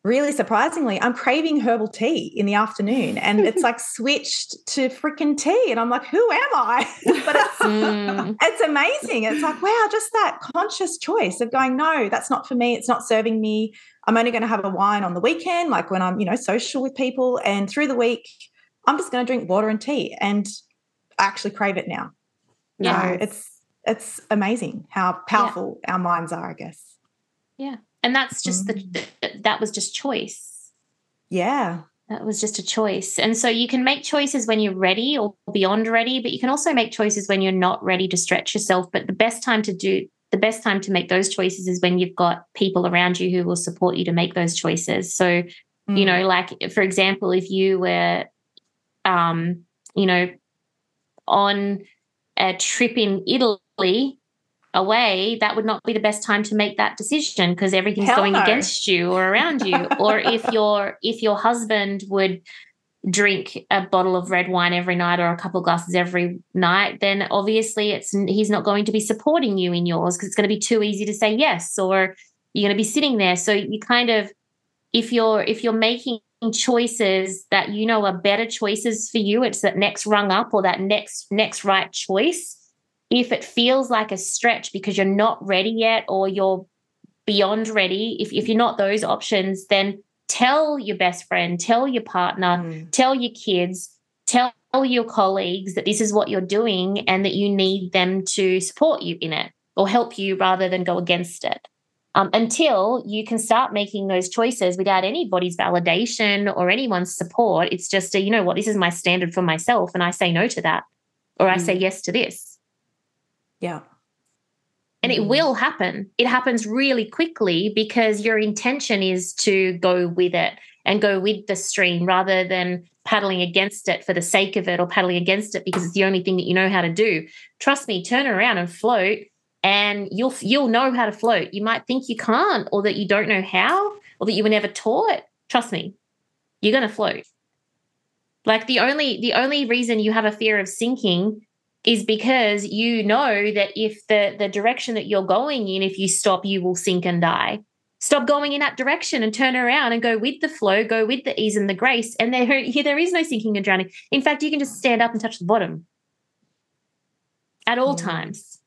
really surprisingly, I'm craving herbal tea in the afternoon and it's like switched to freaking tea. And I'm like, who am I? but it's, mm. it's amazing. It's like, wow, just that conscious choice of going, no, that's not for me. It's not serving me. I'm only going to have a wine on the weekend, like when I'm, you know, social with people. And through the week, I'm just going to drink water and tea. And I actually crave it now. Yeah. So it's it's amazing how powerful yeah. our minds are, I guess. Yeah and that's just mm. the that was just choice. Yeah. That was just a choice. And so you can make choices when you're ready or beyond ready but you can also make choices when you're not ready to stretch yourself. But the best time to do the best time to make those choices is when you've got people around you who will support you to make those choices. So mm. you know like for example if you were um you know on a trip in italy away, that would not be the best time to make that decision because everything's Hell going no. against you or around you. or if your if your husband would drink a bottle of red wine every night or a couple of glasses every night, then obviously it's he's not going to be supporting you in yours because it's going to be too easy to say yes, or you're going to be sitting there. So you kind of if you're if you're making choices that you know are better choices for you, it's that next rung up or that next next right choice if it feels like a stretch because you're not ready yet or you're beyond ready, if, if you're not those options, then tell your best friend, tell your partner, mm. tell your kids, tell your colleagues that this is what you're doing and that you need them to support you in it or help you rather than go against it. Um, until you can start making those choices without anybody's validation or anyone's support. It's just a, you know what, this is my standard for myself, and I say no to that, or I say mm. yes to this. Yeah. And it mm. will happen. It happens really quickly because your intention is to go with it and go with the stream rather than paddling against it for the sake of it or paddling against it because it's the only thing that you know how to do. Trust me, turn around and float and you'll you'll know how to float. You might think you can't or that you don't know how or that you were never taught. Trust me. You're going to float. Like the only the only reason you have a fear of sinking is because you know that if the the direction that you're going in if you stop you will sink and die stop going in that direction and turn around and go with the flow go with the ease and the grace and there there is no sinking and drowning in fact you can just stand up and touch the bottom at all mm. times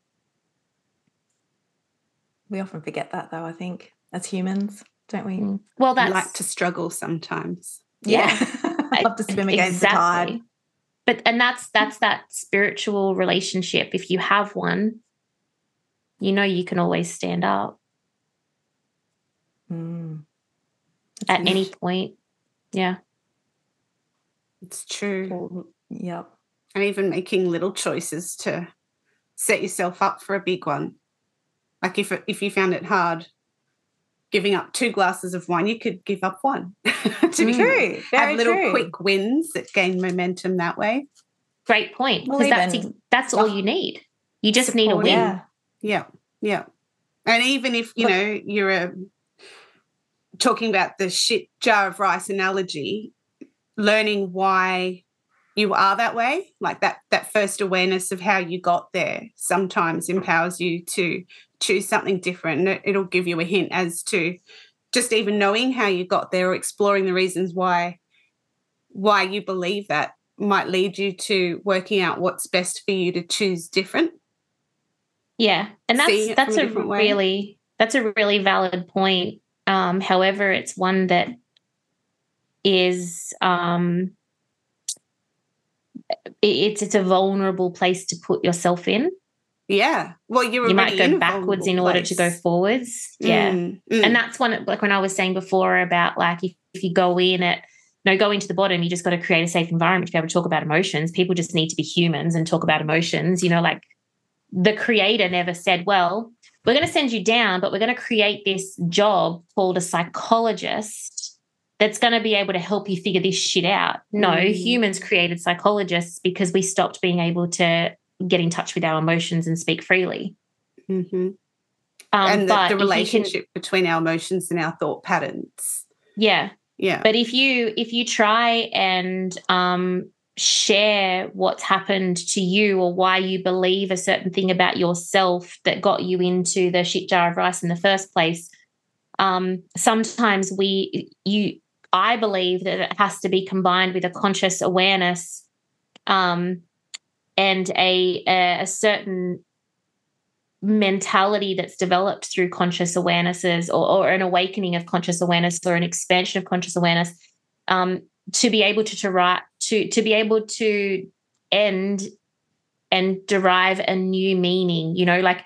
we often forget that though i think as humans don't we mm. well that's we like to struggle sometimes yeah, yeah. i love to swim against exactly. the tide but and that's that's that spiritual relationship. If you have one you know you can always stand up. Mm. at any point. Yeah. It's true. Yep. And even making little choices to set yourself up for a big one. Like if if you found it hard giving up two glasses of wine, you could give up one. to be true. Have little true. quick wins that gain momentum that way. Great point. Because that's that's all you need. You just support, need a win. Yeah. yeah. Yeah. And even if, you know, you're a talking about the shit jar of rice analogy, learning why you are that way, like that that first awareness of how you got there sometimes empowers you to choose something different. It'll give you a hint as to just even knowing how you got there or exploring the reasons why why you believe that might lead you to working out what's best for you to choose different. Yeah. And that's that's a, a really that's a really valid point. Um, however, it's one that is um, it's it's a vulnerable place to put yourself in yeah. Well, you you might go backwards in order place. to go forwards. Yeah. Mm, mm. And that's one like when I was saying before about like if, if you go in at no, going to the bottom, you just got to create a safe environment to be able to talk about emotions. People just need to be humans and talk about emotions. You know, like the creator never said, well, we're going to send you down, but we're going to create this job called a psychologist that's going to be able to help you figure this shit out. No, mm. humans created psychologists because we stopped being able to get in touch with our emotions and speak freely. Mm-hmm. Um, and the, the relationship can, between our emotions and our thought patterns. Yeah. Yeah. But if you if you try and um, share what's happened to you or why you believe a certain thing about yourself that got you into the shit jar of rice in the first place, um, sometimes we you I believe that it has to be combined with a conscious awareness um, and a, a, a certain mentality that's developed through conscious awarenesses or, or, an awakening of conscious awareness or an expansion of conscious awareness um, to be able to, to write to to be able to end and derive a new meaning you know like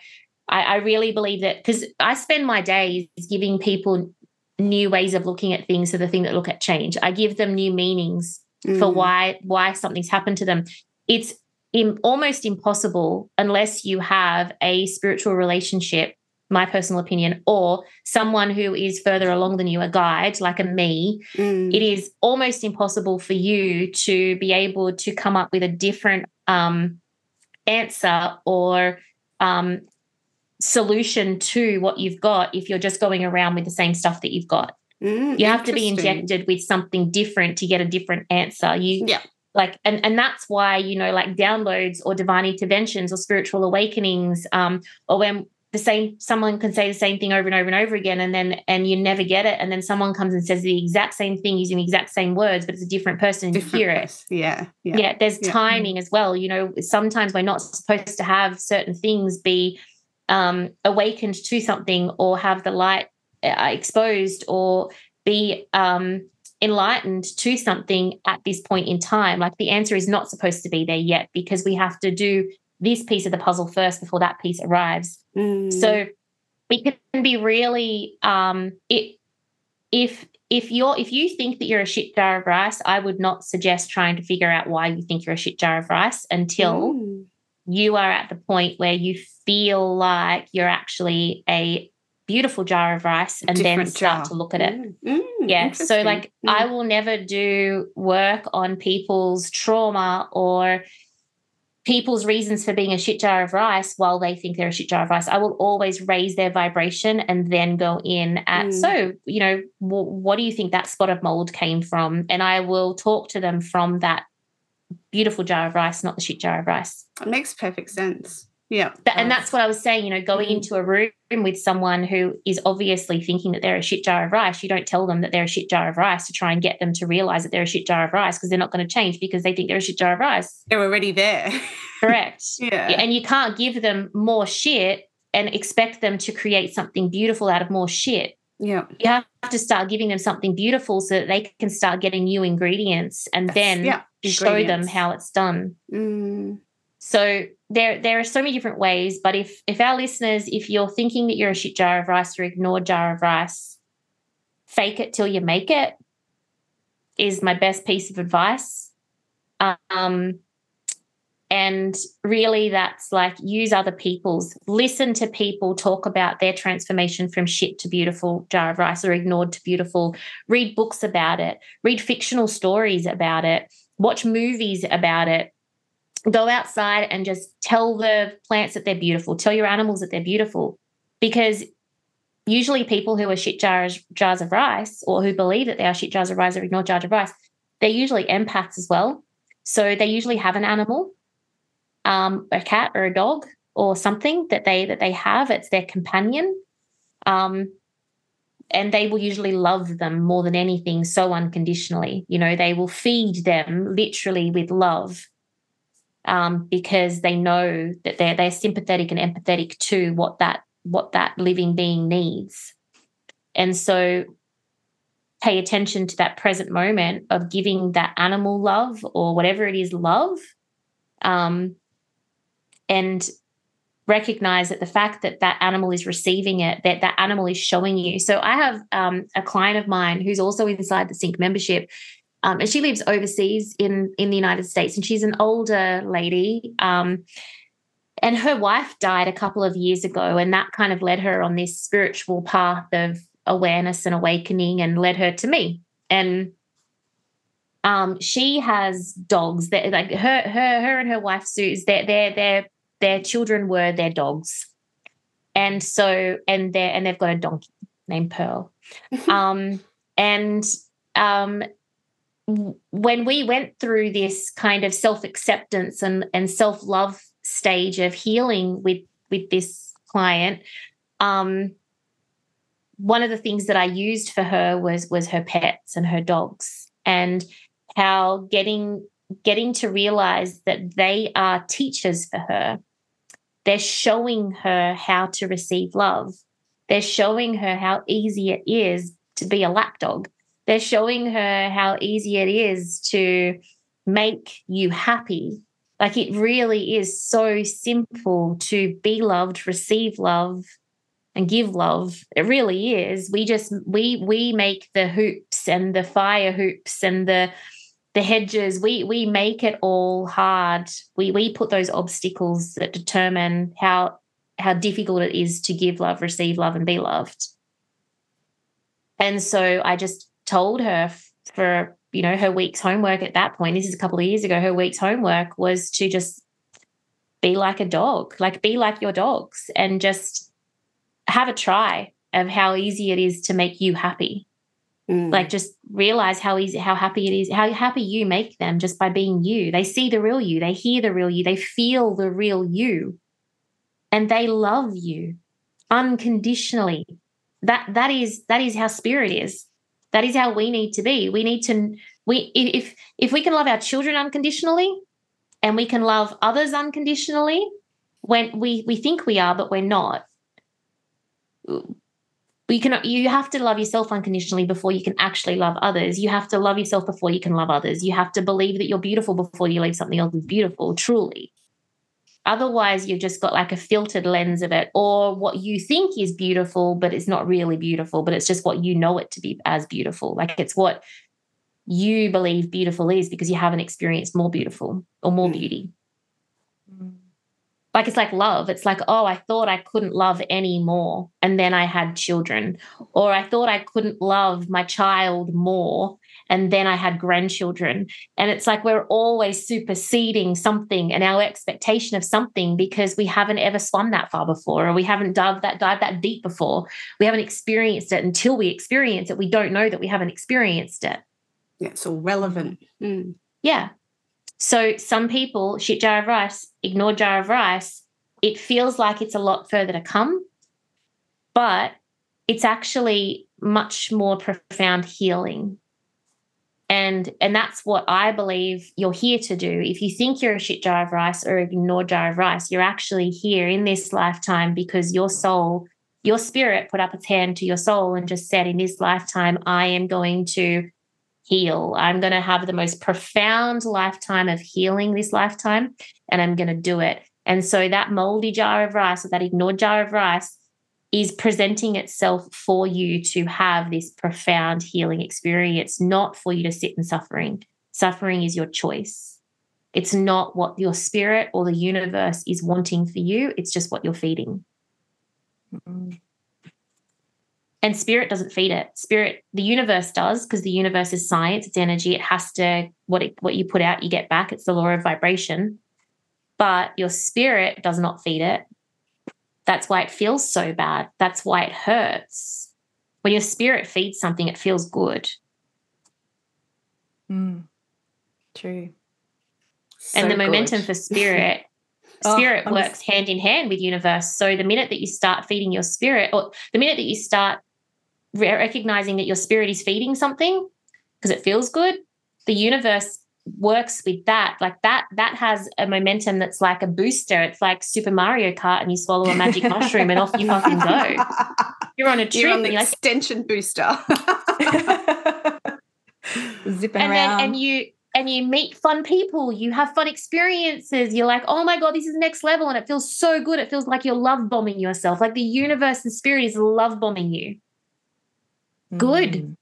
I, I really believe that because I spend my days giving people new ways of looking at things. So the thing that look at change, I give them new meanings mm. for why why something's happened to them. It's in, almost impossible unless you have a spiritual relationship my personal opinion, or someone who is further along than you, a guide like a me, mm. it is almost impossible for you to be able to come up with a different um, answer or um, solution to what you've got if you're just going around with the same stuff that you've got. Mm, you have to be injected with something different to get a different answer. You yeah. Like and and that's why you know like downloads or divine interventions or spiritual awakenings um or when the same someone can say the same thing over and over and over again and then and you never get it and then someone comes and says the exact same thing using the exact same words but it's a different person and different you hear it yeah yeah, yeah there's yeah. timing as well you know sometimes we're not supposed to have certain things be um, awakened to something or have the light uh, exposed or be um, enlightened to something at this point in time. Like the answer is not supposed to be there yet because we have to do this piece of the puzzle first before that piece arrives. Mm. So it can be really um, it if if you're if you think that you're a shit jar of rice, I would not suggest trying to figure out why you think you're a shit jar of rice until mm you are at the point where you feel like you're actually a beautiful jar of rice and then start jar. to look at it. Mm, mm, yeah. So, like, mm. I will never do work on people's trauma or people's reasons for being a shit jar of rice while they think they're a shit jar of rice. I will always raise their vibration and then go in at, mm. so, you know, w- what do you think that spot of mold came from? And I will talk to them from that beautiful jar of rice, not the shit jar of rice. It makes perfect sense. Yeah. and that's what I was saying, you know, going mm. into a room with someone who is obviously thinking that they're a shit jar of rice, you don't tell them that they're a shit jar of rice to try and get them to realize that they're a shit jar of rice because they're not going to change because they think they're a shit jar of rice. They're already there. Correct. yeah. And you can't give them more shit and expect them to create something beautiful out of more shit. Yeah. You have to start giving them something beautiful so that they can start getting new ingredients and then yeah. show them how it's done. Mm. So there there are so many different ways, but if if our listeners, if you're thinking that you're a shit jar of rice or ignore jar of rice, fake it till you make it is my best piece of advice. Um, and really, that's like use other people's, listen to people talk about their transformation from shit to beautiful jar of rice or ignored to beautiful. Read books about it, read fictional stories about it, watch movies about it. Go outside and just tell the plants that they're beautiful, tell your animals that they're beautiful. Because usually, people who are shit jars, jars of rice or who believe that they are shit jars of rice or ignore jars of rice, they're usually empaths as well. So they usually have an animal um, a cat or a dog or something that they that they have. It's their companion. Um, and they will usually love them more than anything so unconditionally. You know, they will feed them literally with love um, because they know that they're they're sympathetic and empathetic to what that what that living being needs. And so pay attention to that present moment of giving that animal love or whatever it is love um, and recognize that the fact that that animal is receiving it that that animal is showing you so i have um, a client of mine who's also inside the sync membership um, and she lives overseas in in the united states and she's an older lady um, and her wife died a couple of years ago and that kind of led her on this spiritual path of awareness and awakening and led her to me and um, she has dogs that like her her her and her wife Sue's they're they're they're their children were their dogs. And so, and they and they've got a donkey named Pearl. um, and um, when we went through this kind of self-acceptance and, and self-love stage of healing with with this client, um, one of the things that I used for her was was her pets and her dogs and how getting getting to realize that they are teachers for her. They're showing her how to receive love. They're showing her how easy it is to be a lapdog. They're showing her how easy it is to make you happy. Like it really is so simple to be loved, receive love, and give love. It really is. We just we we make the hoops and the fire hoops and the the hedges. We we make it all hard. We we put those obstacles that determine how how difficult it is to give love, receive love, and be loved. And so I just told her for you know her week's homework at that point. This is a couple of years ago. Her week's homework was to just be like a dog, like be like your dogs, and just have a try of how easy it is to make you happy. Mm. Like just realize how easy, how happy it is, how happy you make them just by being you. They see the real you, they hear the real you, they feel the real you, and they love you unconditionally. That that is that is how spirit is. That is how we need to be. We need to we if if we can love our children unconditionally and we can love others unconditionally when we we think we are but we're not you can you have to love yourself unconditionally before you can actually love others. You have to love yourself before you can love others. You have to believe that you're beautiful before you believe something else is beautiful truly otherwise you've just got like a filtered lens of it or what you think is beautiful but it's not really beautiful but it's just what you know it to be as beautiful. Like it's what you believe beautiful is because you haven't experienced more beautiful or more mm. beauty. Mm. Like it's like love. It's like oh i thought i couldn't love anymore and then i had children. Or i thought i couldn't love my child more and then i had grandchildren and it's like we're always superseding something and our expectation of something because we haven't ever swum that far before or we haven't dived that dived that deep before we haven't experienced it until we experience it we don't know that we haven't experienced it yeah it's all relevant mm. yeah so some people, shit jar of rice, ignore jar of rice. It feels like it's a lot further to come, but it's actually much more profound healing. And and that's what I believe you're here to do. If you think you're a shit jar of rice or ignore jar of rice, you're actually here in this lifetime because your soul, your spirit put up its hand to your soul and just said, in this lifetime, I am going to heal. I'm going to have the most profound lifetime of healing this lifetime, and I'm going to do it. And so that moldy jar of rice or that ignored jar of rice is presenting itself for you to have this profound healing experience, not for you to sit in suffering. Suffering is your choice. It's not what your spirit or the universe is wanting for you, it's just what you're feeding. Mm-hmm and spirit doesn't feed it spirit the universe does because the universe is science it's energy it has to what it what you put out you get back it's the law of vibration but your spirit does not feed it that's why it feels so bad. That's why it hurts. When your spirit feeds something it feels good. Mm, true. So and the momentum for spirit spirit oh, works hand in hand with universe. So the minute that you start feeding your spirit or the minute that you start recognizing that your spirit is feeding something because it feels good the universe works with that. Like that that has a momentum that's like a booster. It's like super mario kart and you swallow a magic mushroom and off you fucking go. You're on a trip you're on the you're extension like, booster. Zipping and around then and you and you meet fun people. You have fun experiences. You're like oh my god this is next level and it feels so good. It feels like you're love bombing yourself. Like the universe and spirit is love bombing you. Good. Mm.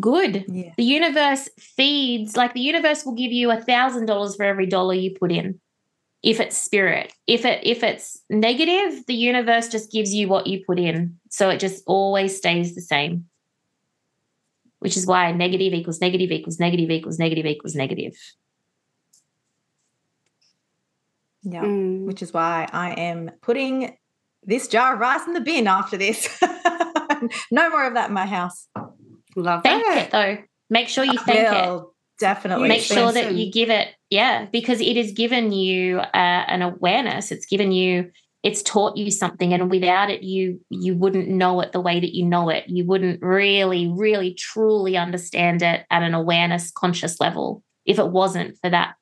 Good. Yeah. the universe feeds like the universe will give you a thousand dollars for every dollar you put in if it's spirit. If it if it's negative the universe just gives you what you put in. So it just always stays the same. Which is why negative equals negative equals negative equals negative equals negative. Yeah. Mm. which is why i am putting this jar of rice in the bin after this. No more of that in my house. Love thank that. it though. Make sure you thank it. Definitely. Make sure that you give it, yeah, because it has given you uh, an awareness. It's given you, it's taught you something and without it you you wouldn't know it the way that you know it you wouldn't really really truly understand it at an awareness conscious level if it wasn't for that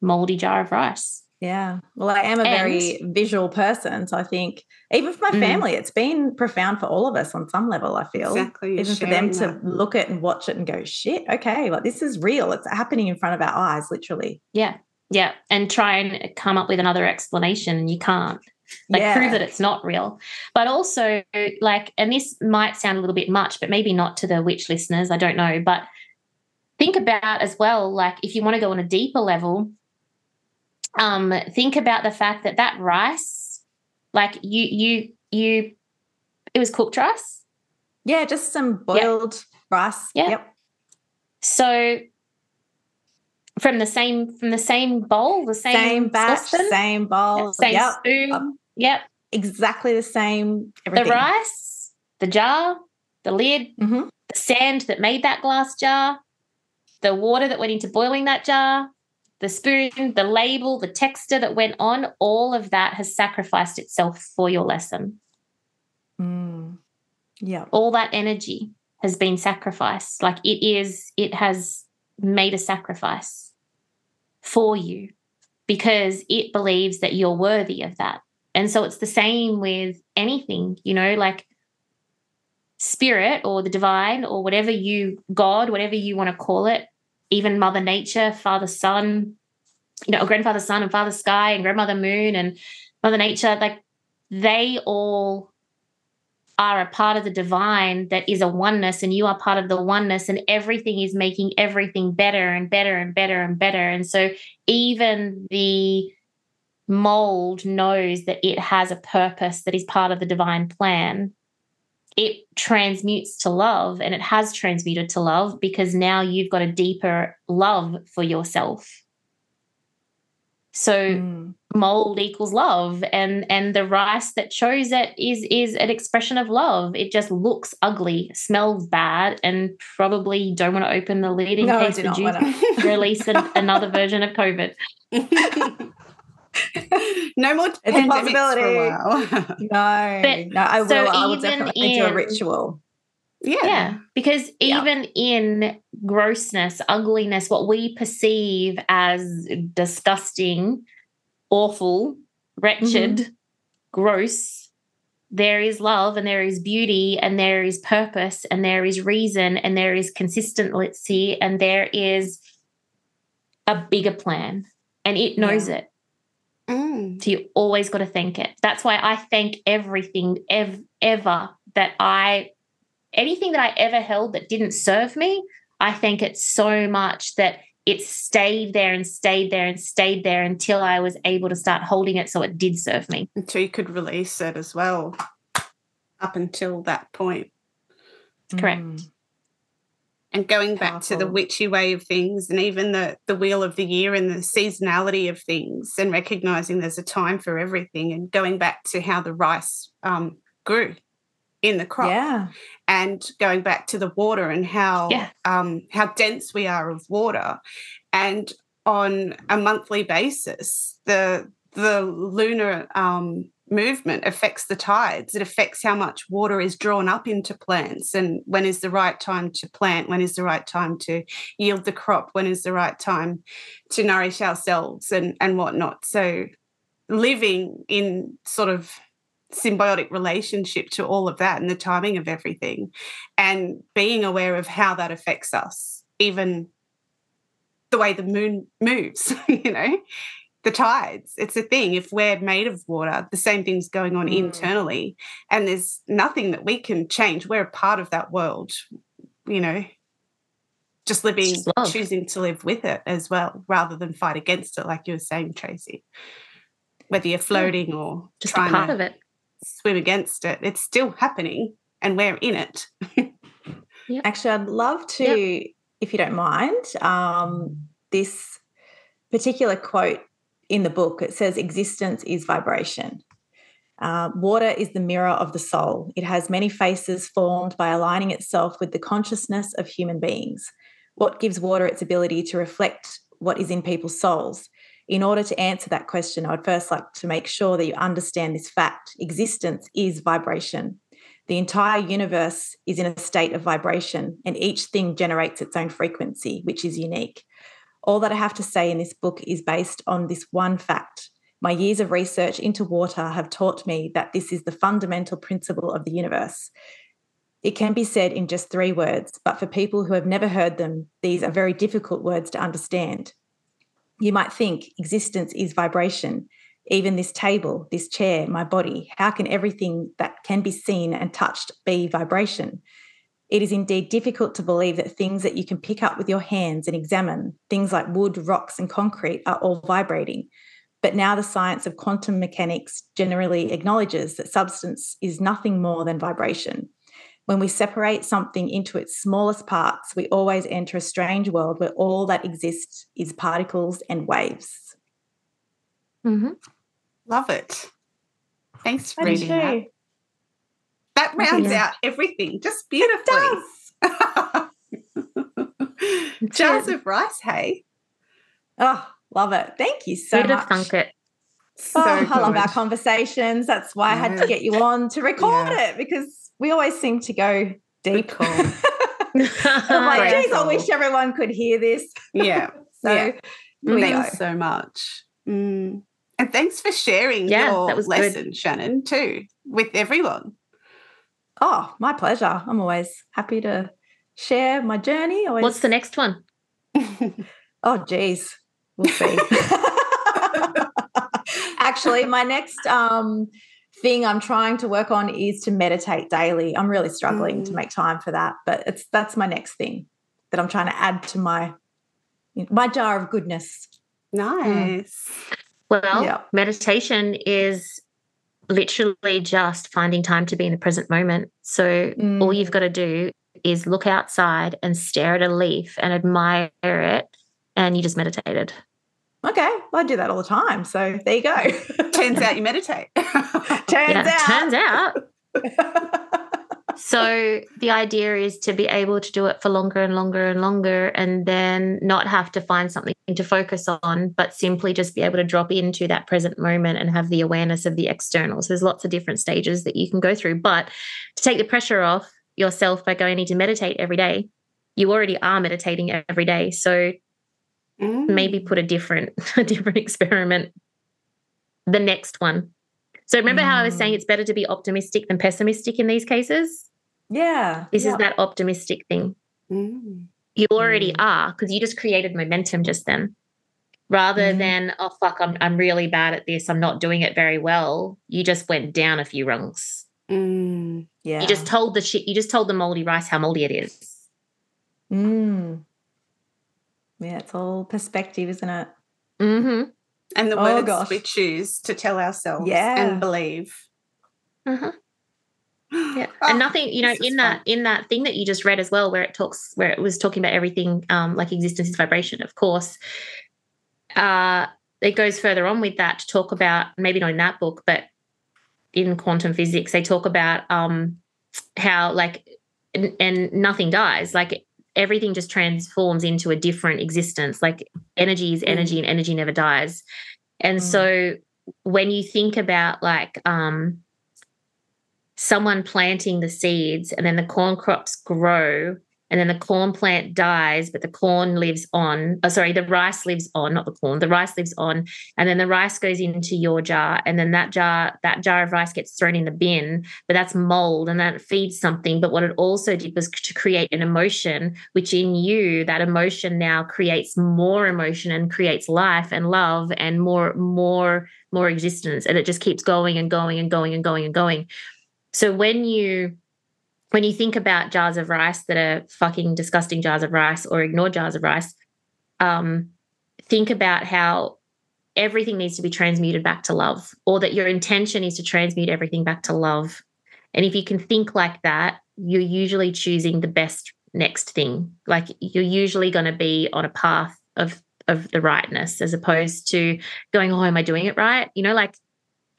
moldy jar of rice yeah. Well i am a and, very visual person so i think even for my mm. family it's been profound for all of us on some level i feel. Exactly even for them to look at and watch it and go shit okay like this is real. It's happening in front of our eyes literally. Yeah. Yeah. And try and come up with another explanation and you can't. Like yeah. prove that it's not real. But also like and this might sound a little bit much but maybe not to the witch listeners i don't know but think about as well like if you want to go on a deeper level um think about the fact that that rice like you you you it was cooked rice yeah just some boiled yep. rice yeah. yep so from the same from the same bowl the same same batch saucepan? same bowl same yep. spoon Yep. Exactly the same. Everything. The rice, the jar, the lid, mm-hmm. the sand that made that glass jar, the water that went into boiling that jar, the spoon, the label, the texture that went on, all of that has sacrificed itself for your lesson. Mm. Yeah. All that energy has been sacrificed. Like it is, it has made a sacrifice for you because it believes that you're worthy of that. And so it's the same with anything, you know, like spirit or the divine or whatever you, God, whatever you want to call it, even Mother Nature, Father Sun, you know, grandfather Sun and Father Sky and grandmother Moon and Mother Nature, like they all are a part of the divine that is a oneness and you are part of the oneness and everything is making everything better and better and better and better. And so even the mold knows that it has a purpose that is part of the divine plan, it transmutes to love and it has transmuted to love because now you've got a deeper love for yourself. So mm. mold equals love and and the rice that shows it is is an expression of love. It just looks ugly, smells bad and probably don't want to open the lid in no, case the juice release an, another version of COVID. no more it's a possibility. A no, but, no, I will. So I will definitely in, do a ritual. Yeah. Yeah. Because even yeah. in grossness, ugliness, what we perceive as disgusting, awful, wretched, mm-hmm. gross, there is love and there is beauty and there is purpose and there is reason and there is consistency and there is a bigger plan and it knows yeah. it. Mm. So you always got to thank it. That's why I thank everything ev- ever that I, anything that I ever held that didn't serve me, I thank it so much that it stayed there and stayed there and stayed there until I was able to start holding it so it did serve me. Until you could release it as well, up until that point. Correct. Mm and going Powerful. back to the witchy way of things and even the the wheel of the year and the seasonality of things and recognizing there's a time for everything and going back to how the rice um, grew in the crop yeah and going back to the water and how yeah. um, how dense we are of water and on a monthly basis the the lunar um, movement affects the tides. It affects how much water is drawn up into plants and when is the right time to plant, when is the right time to yield the crop, when is the right time to nourish ourselves and, and whatnot. So living in sort of symbiotic relationship to all of that and the timing of everything and being aware of how that affects us, even the way the moon moves, you know, the tides. It's a thing. If we're made of water, the same thing's going on mm. internally, and there's nothing that we can change. We're a part of that world, you know, just living, just choosing to live with it as well, rather than fight against it, like you were saying, Tracy. Whether you're floating yeah. or just trying part to of it, swim against it, it's still happening, and we're in it. yep. Actually, I'd love to, yep. if you don't mind, um, this particular quote in the book, it says existence is vibration. Uh, water is the mirror of the soul. It has many faces formed by aligning itself with the consciousness of human beings. What gives water its ability to reflect what is in people's souls? In order to answer that question, I would first like to make sure that you understand this fact existence is vibration. The entire universe is in a state of vibration, and each thing generates its own frequency, which is unique. All that I have to say in this book is based on this one fact. My years of research into water have taught me that this is the fundamental principle of the universe. It can be said in just three words, but for people who have never heard them, these are very difficult words to understand. You might think existence is vibration, even this table, this chair, my body. How can everything that can be seen and touched be vibration? It is indeed difficult to believe that things that you can pick up with your hands and examine, things like wood, rocks, and concrete, are all vibrating. But now the science of quantum mechanics generally acknowledges that substance is nothing more than vibration. When we separate something into its smallest parts, we always enter a strange world where all that exists is particles and waves. Mm-hmm. Love it. Thanks for reading that. That rounds yeah. out everything just beautifully. Jars of rice, hey? Oh, love it. Thank you so We'd much. Have it. So oh, I love our conversations. That's why yeah. I had to get you on to record yeah. it because we always seem to go deep. I'm like, geez, I wish everyone could hear this. Yeah. so yeah. thanks so much. Mm. And thanks for sharing yeah, your that was lesson, good. Shannon, too, with everyone. Oh, my pleasure. I'm always happy to share my journey. Always... What's the next one? oh, geez. We'll see. Actually, my next um, thing I'm trying to work on is to meditate daily. I'm really struggling mm. to make time for that, but it's that's my next thing that I'm trying to add to my my jar of goodness. Nice. Mm. Well, yeah. meditation is literally just finding time to be in the present moment. So mm. all you've got to do is look outside and stare at a leaf and admire it, and you just meditated. Okay, well, I do that all the time. So there you go. turns out you meditate. turns yeah, out. Turns out. so the idea is to be able to do it for longer and longer and longer and then not have to find something to focus on but simply just be able to drop into that present moment and have the awareness of the external so there's lots of different stages that you can go through but to take the pressure off yourself by going to meditate every day you already are meditating every day. So mm. maybe put a different a different experiment the next one so remember mm. how I was saying mm. it's better to be optimistic than pessimistic in these cases? Yeah. This yeah. is that optimistic thing. Mm. You already mm. are because you just created momentum just then. Rather mm. than, oh fuck, I'm I'm really bad at this. I'm not doing it very well. You just went down a few rungs. Mm. Yeah. You just told the shit, you just told the moldy rice how moldy it is. Mm. Yeah, it's all perspective, isn't it? Mm-hmm and the oh, words gosh. we choose to tell ourselves yeah. and believe. Uh-huh. Yeah. Oh, and nothing, you know, in that fun. in that thing that you just read as well, where it talks where it was talking about everything um, like existence is vibration, of course. Uh it goes further on with that to talk about maybe not in that book, but in quantum physics, they talk about um how like and, and nothing dies. Like everything just transforms into a different existence. Like energy is energy mm. and energy never dies. And mm. so when you think about like um someone planting the seeds and then the corn crops grow and then the corn plant dies, but the corn lives on. Oh, sorry, the rice lives on, not the corn. The rice lives on, and then the rice goes into your jar, and then that jar, that jar of rice gets thrown in the bin. But that's mold, and that feeds something. But what it also did was to create an emotion, which in you, that emotion now creates more emotion and creates life and love and more, more, more existence, and it just keeps going and going and going and going and going. So when you when you think about jars of rice that are fucking disgusting jars of rice or ignore jars of rice, um, think about how everything needs to be transmuted back to love, or that your intention is to transmute everything back to love. And if you can think like that, you're usually choosing the best next thing. Like you're usually going to be on a path of of the rightness as opposed to going, oh, am I doing it right? You know, like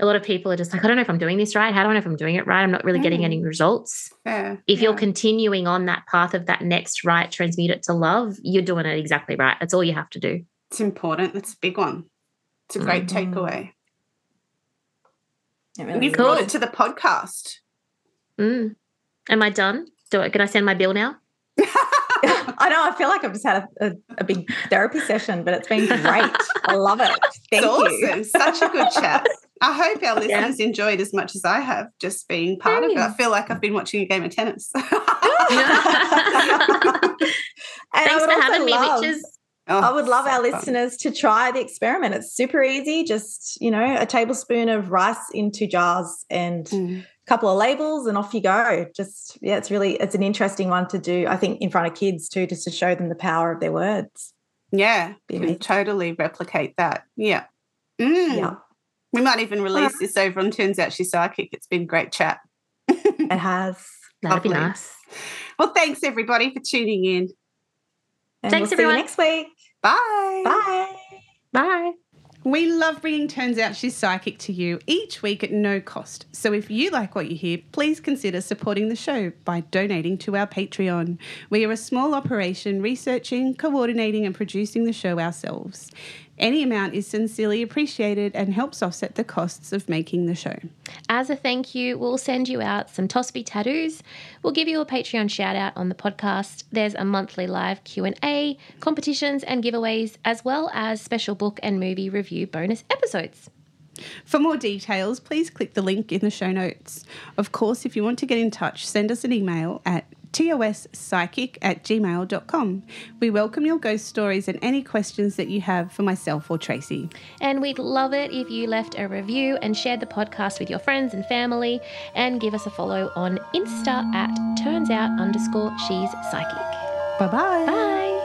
a lot of people are just like, I don't know if I'm doing this right. How do I know if I'm doing it right? I'm not really mm. getting any mm. results. Yeah, if yeah. you're continuing on that path of that next right, transmute it to love, you're doing it exactly right. That's all you have to do. It's important. It's a big one. It's a great Mhm. takeaway. It really You've is. Cool. brought it to the podcast. Mm. Am I done? Do I, can I send my bill now? I know. I feel like I've just had a, a, a big therapy session, but it's been great. I love it. Thank it's you. awesome. Such a good chat. I hope our Yeah. listeners enjoyed as much as I have just being part of it. I feel like I've been watching a game of tennis. And I Thanks would for also having me, love- witches. Oh, I would love so our fun. listeners to try the experiment. It's super easy. Just, you know, a tablespoon of rice in two jars and Mm. a couple of labels and off you go. Just, yeah, it's really, it's an interesting one to do, I think, in front of kids too, just to show them the power of their words. Yeah, Be can totally replicate that. Yeah. Mm. Yeah, We might even release this over on Turns Out She's Psychic. It's been a great chat. it has. That'd be Lovely. nice. Well, thanks everybody for tuning in. And Thanks, we'll see everyone. you next week. Bye. Bye. Bye. We love bringing Turns Out She's Psychic to you each week at no cost. So if you like what you hear, please consider supporting the show by donating to our Patreon. We are a small operation researching, coordinating, and producing the show ourselves. Any amount is sincerely appreciated and helps offset the costs of making the show. As a thank you, we'll send you out some Tosby tattoos. We'll give you a Patreon shout out on the podcast. There's a monthly live Q&A, competitions and giveaways, as well as special book and movie review bonus episodes. For more details, please click the link in the show notes. Of course, if you want to get in touch, send us an email at tospsychic at gmail.com. We welcome your ghost stories and any questions that you have for myself or Tracy. And we'd love it if you left a review and shared the podcast with your friends and family and give us a follow on Insta at turns out underscore she's psychic. Bye-bye. Bye.